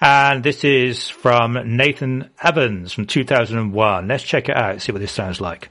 And this is from Nathan Evans from 2001. Let's check it out, see what this sounds like.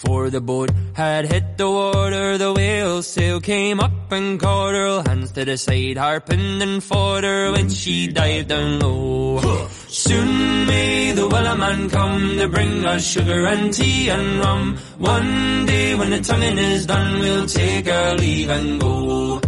before the boat had hit the water, the whale sail came up and caught her. Hands to the side, harping and fought her when she dived down low. Soon may the wellerman come to bring us sugar and tea and rum. One day when the tonguing is done, we'll take our leave and go.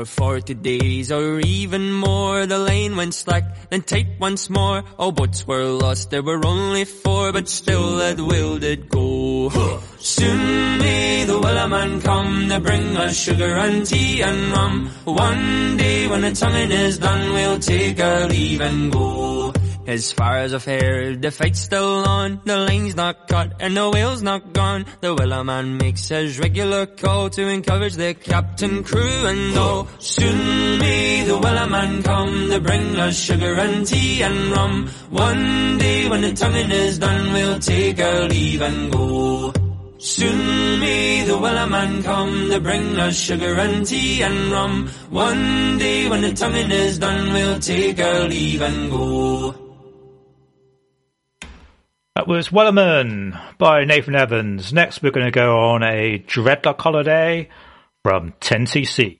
for forty days or even more. The lane went slack, then tight once more. All boats were lost, there were only four, but still that whale did go. (gasps) Soon may the wellerman come to bring us sugar and tea and rum. One day when the tonguing is done, we'll take our leave and go. As far as I've heard, the fight's still on. The line's not cut and the whale's not gone. The wellerman makes his regular call to encourage the captain, crew and all. Soon may the wellerman come to bring us sugar and tea and rum. One day when the tonguing is done, we'll take our leave and go. Soon may the wellerman come to bring us sugar and tea and rum. One day when the tonguing is done, we'll take our leave and go. That was Wellerman by Nathan Evans. Next, we're going to go on a dreadlock holiday from 10cc.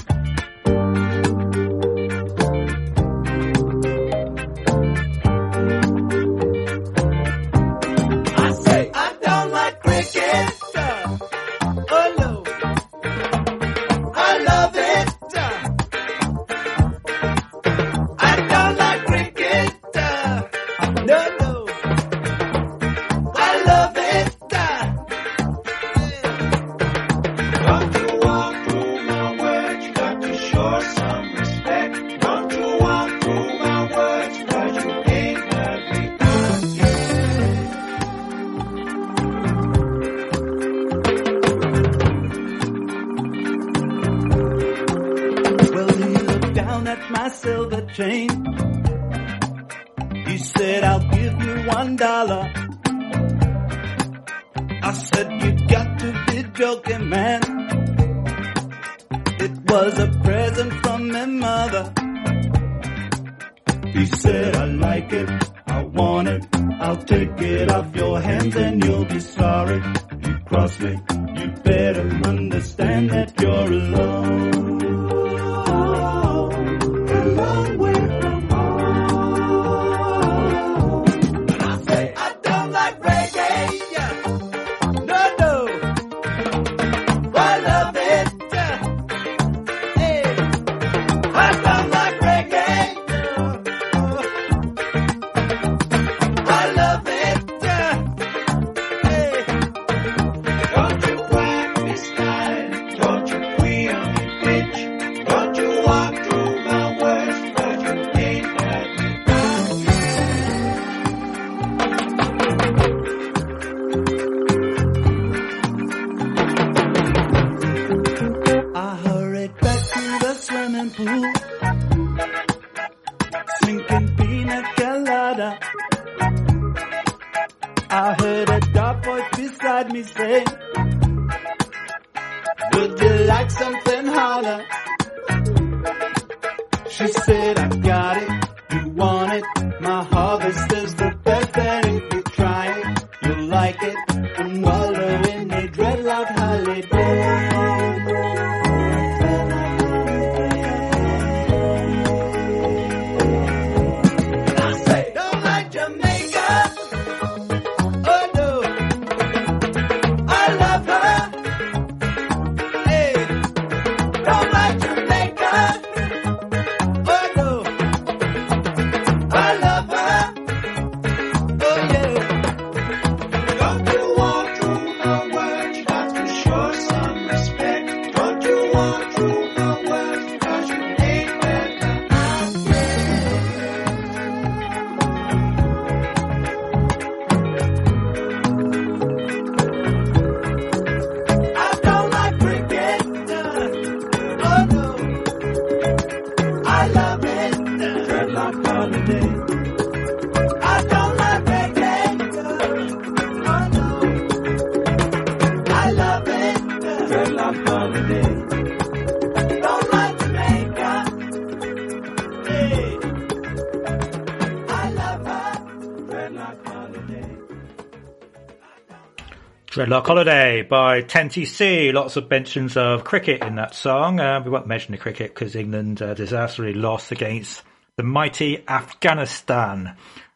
Dreadlock Holiday by 10cc. Lots of mentions of cricket in that song. Uh, we won't mention the cricket because England uh, disastrously lost against the mighty Afghanistan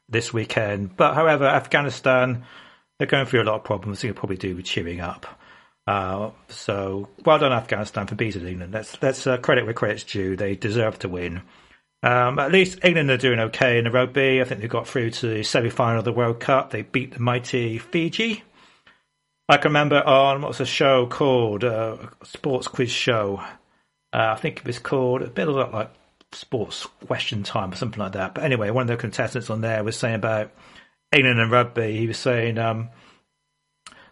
this weekend. But however, Afghanistan, they're going through a lot of problems. Could probably do with cheering up. Uh, so well done Afghanistan for beating England. Let's let's uh, credit where credit's due. They deserve to win. Um, at least England are doing okay in the rugby. I think they got through to the semi-final of the World Cup. They beat the mighty Fiji. I can remember on what's a show called uh, sports quiz show. Uh, I think it was called a bit of like sports question time or something like that. But anyway, one of the contestants on there was saying about England and rugby. He was saying um,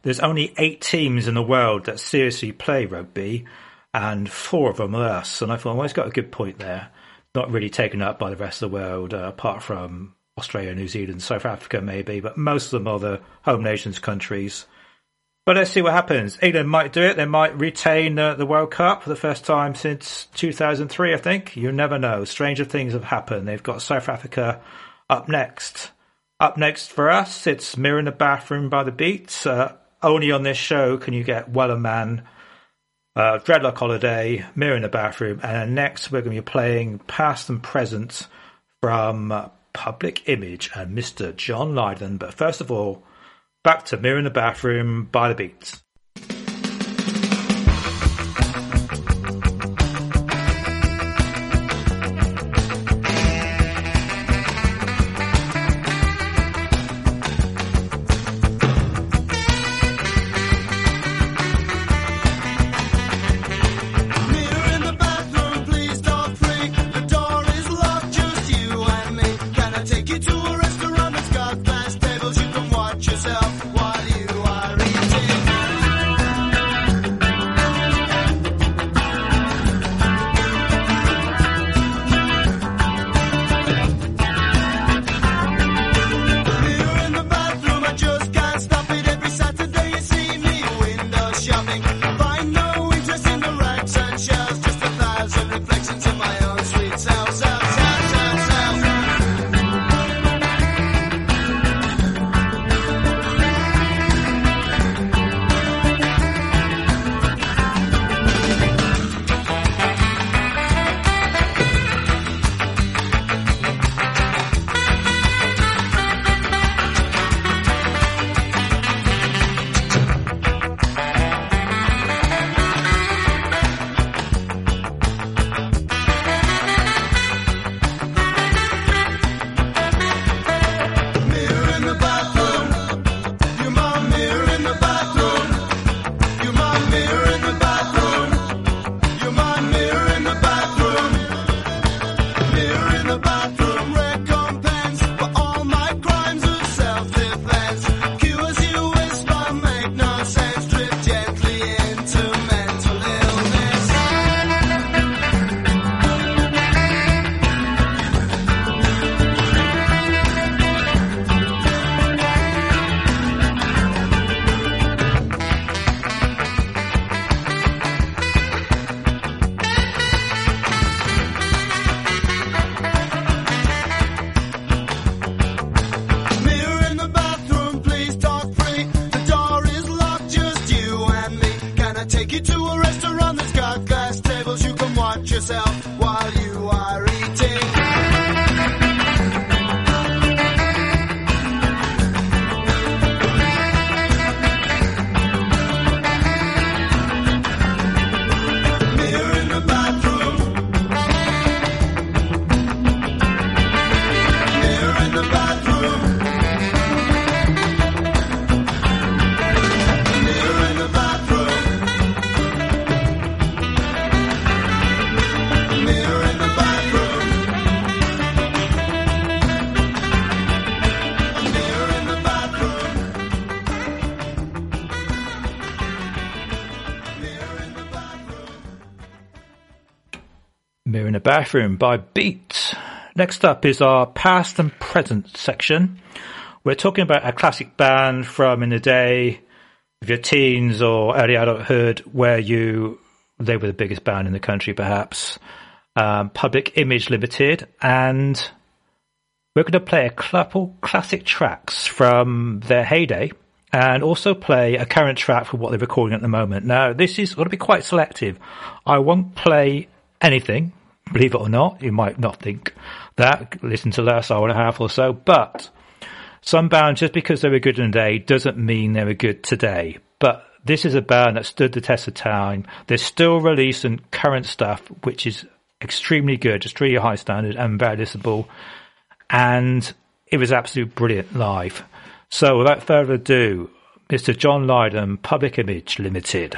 there's only eight teams in the world that seriously play rugby, and four of them are us. And I thought, well, he's got a good point there. Not really taken up by the rest of the world, uh, apart from Australia, New Zealand, South Africa, maybe, but most of them are the home nations countries. But let's see what happens. England might do it. They might retain uh, the World Cup for the first time since 2003, I think. You never know. Stranger things have happened. They've got South Africa up next. Up next for us, it's Mirror in the Bathroom by the Beats. Uh, only on this show can you get Wellerman, uh, Dreadlock Holiday, Mirror in the Bathroom, and next we're going to be playing Past and Present from uh, Public Image and Mr. John Lydon. But first of all, back to Mirror in the Bathroom by the Beats. Bathroom by Beats. Next up is our past and present section. We're talking about a classic band from in the day of your teens or early adulthood where you they were the biggest band in the country perhaps. Um, Public Image Limited and we're going to play a couple classic tracks from their heyday and also play a current track for what they're recording at the moment. Now, this is going to be quite selective. I won't play anything, believe it or not. You might not think that. Listen to the last hour and a half or so, but some bands, just because they were good in the day, doesn't mean they were good today. But this is a band that stood the test of time. They're still releasing current stuff, which is extremely good, extremely high standard and very listenable. And it was absolutely brilliant live. So without further ado, Mr. John Lydon, Public Image Limited.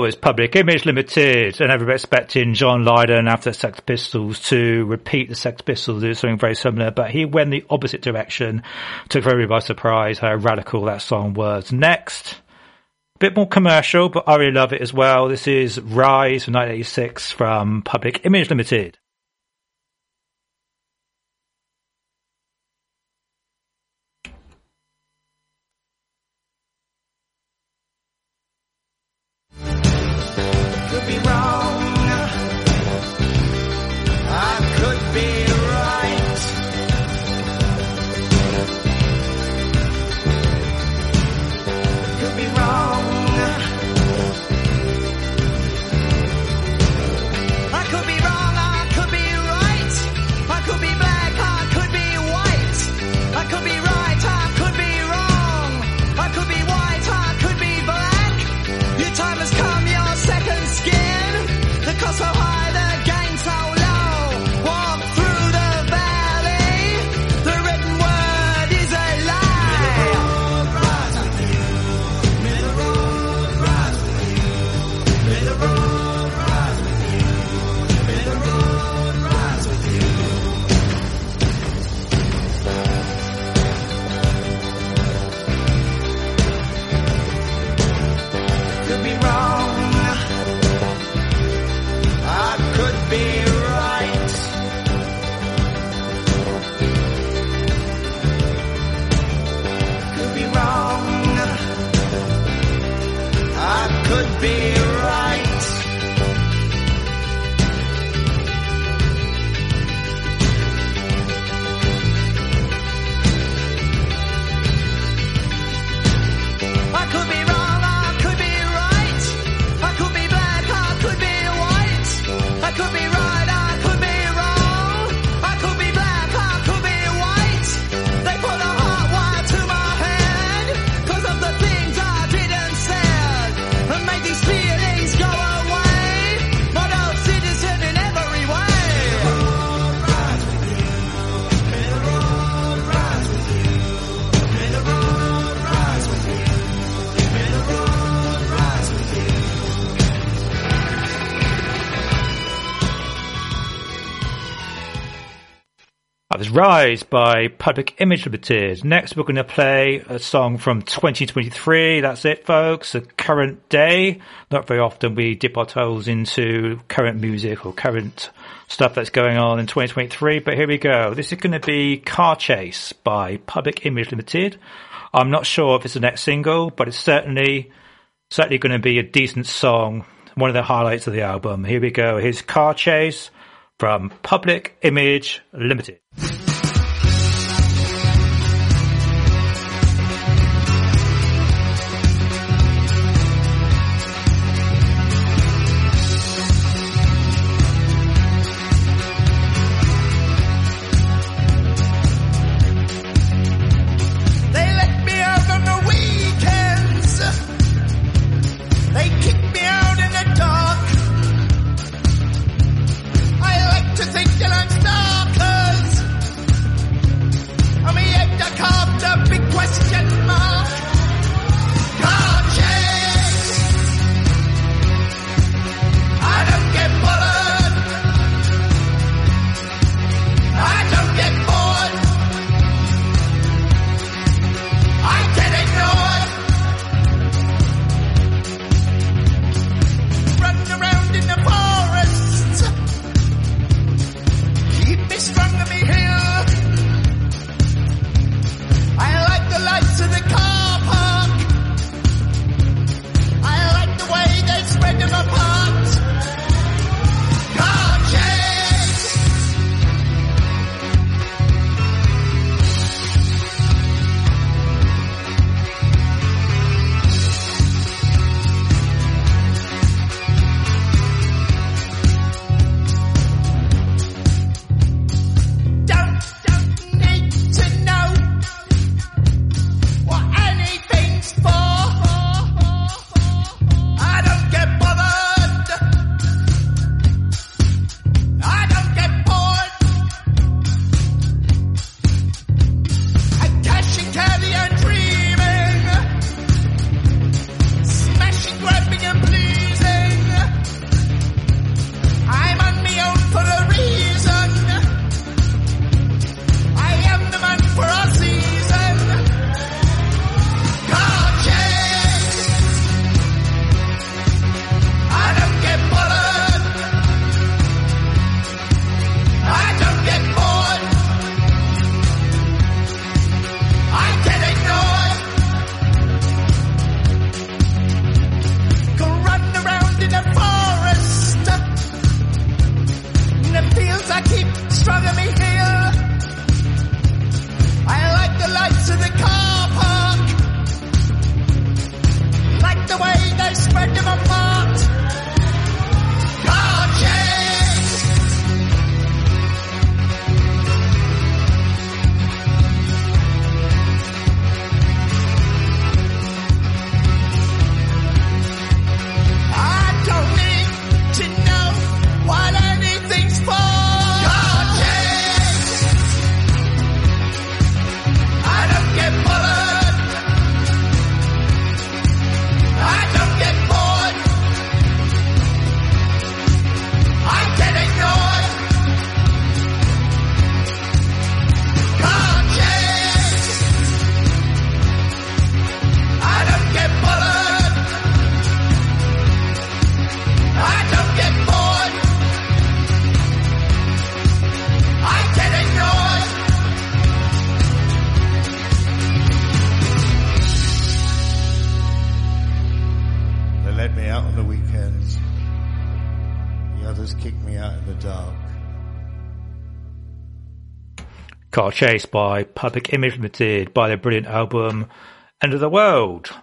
Oh, that was Public Image Limited, and everybody expecting John Lydon after Sex Pistols to repeat the Sex Pistols, do something very similar, but he went the opposite direction, took everybody by surprise how radical that song was. Next, a bit more commercial, but I really love it as well. This is Rise from 1986 from Public Image Limited. Rise by Public Image Limited. Next, we're going to play a song from 2023. That's it, folks. The current day. Not very often we dip our toes into current music or current stuff that's going on in 2023, but here we go. This is going to be Car Chase by Public Image Limited. I'm not sure if it's the next single, but it's certainly, certainly going to be a decent song. One of the highlights of the album. Here we go. Here's Car Chase from Public Image Limited. Car Chase by Public Image Limited by their brilliant album End of the World.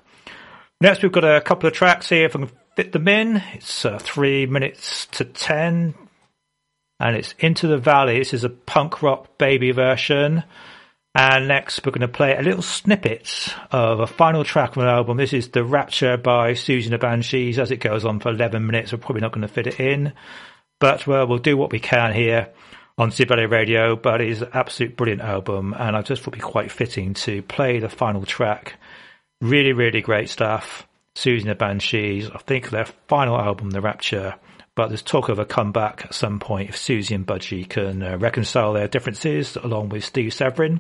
Next, we've got a couple of tracks here if I can fit them in. It's uh, three minutes to ten, and it's Into the Valley. This is a punk rock baby version. And next, we're going to play a little snippet of a final track from an album. This is The Rapture by Siouxsie and the Banshees. As it goes on for 11 minutes, we're probably not going to fit it in. But, well, we'll do what we can here on Zip Radio. But it is an absolute brilliant album, and I just thought it'd be quite fitting to play the final track. Really, really great stuff. Siouxsie and the Banshees, I think their final album, The Rapture, but there's talk of a comeback at some point if Siouxsie and Budgie can uh, reconcile their differences along with Steve Severin.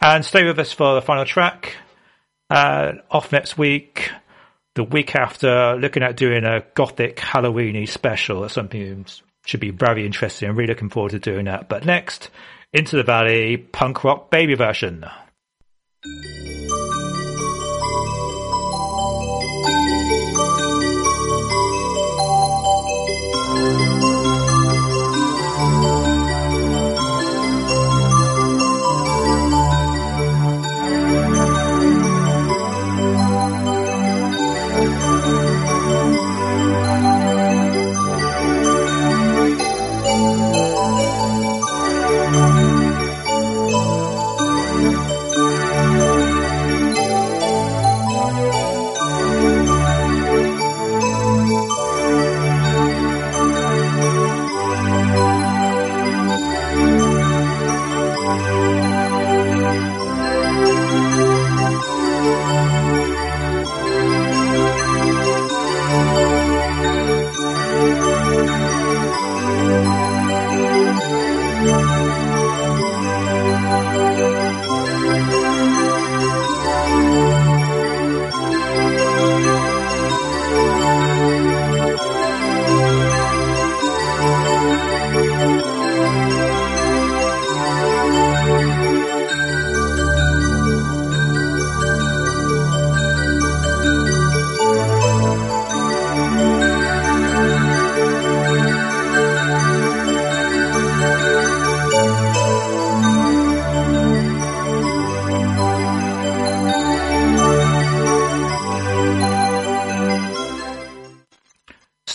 And stay with us for the final track. Uh, off next week, the week after, looking at doing a gothic Halloweeny special. That's something should be very interesting. I'm really looking forward to doing that. But next, Into the Valley, punk rock baby version.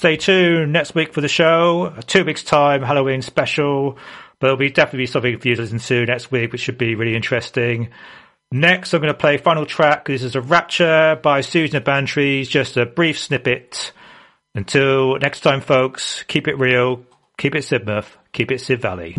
Stay tuned next week for the show. Two weeks time, Halloween special. But there'll be definitely be something for you to listen to next week, which should be really interesting. Next, I'm going to play final track. This is a Rapture by Siouxsie and the Banshees. Just a brief snippet. Until next time, folks, keep it real, keep it Sidmouth, keep it Sid Valley.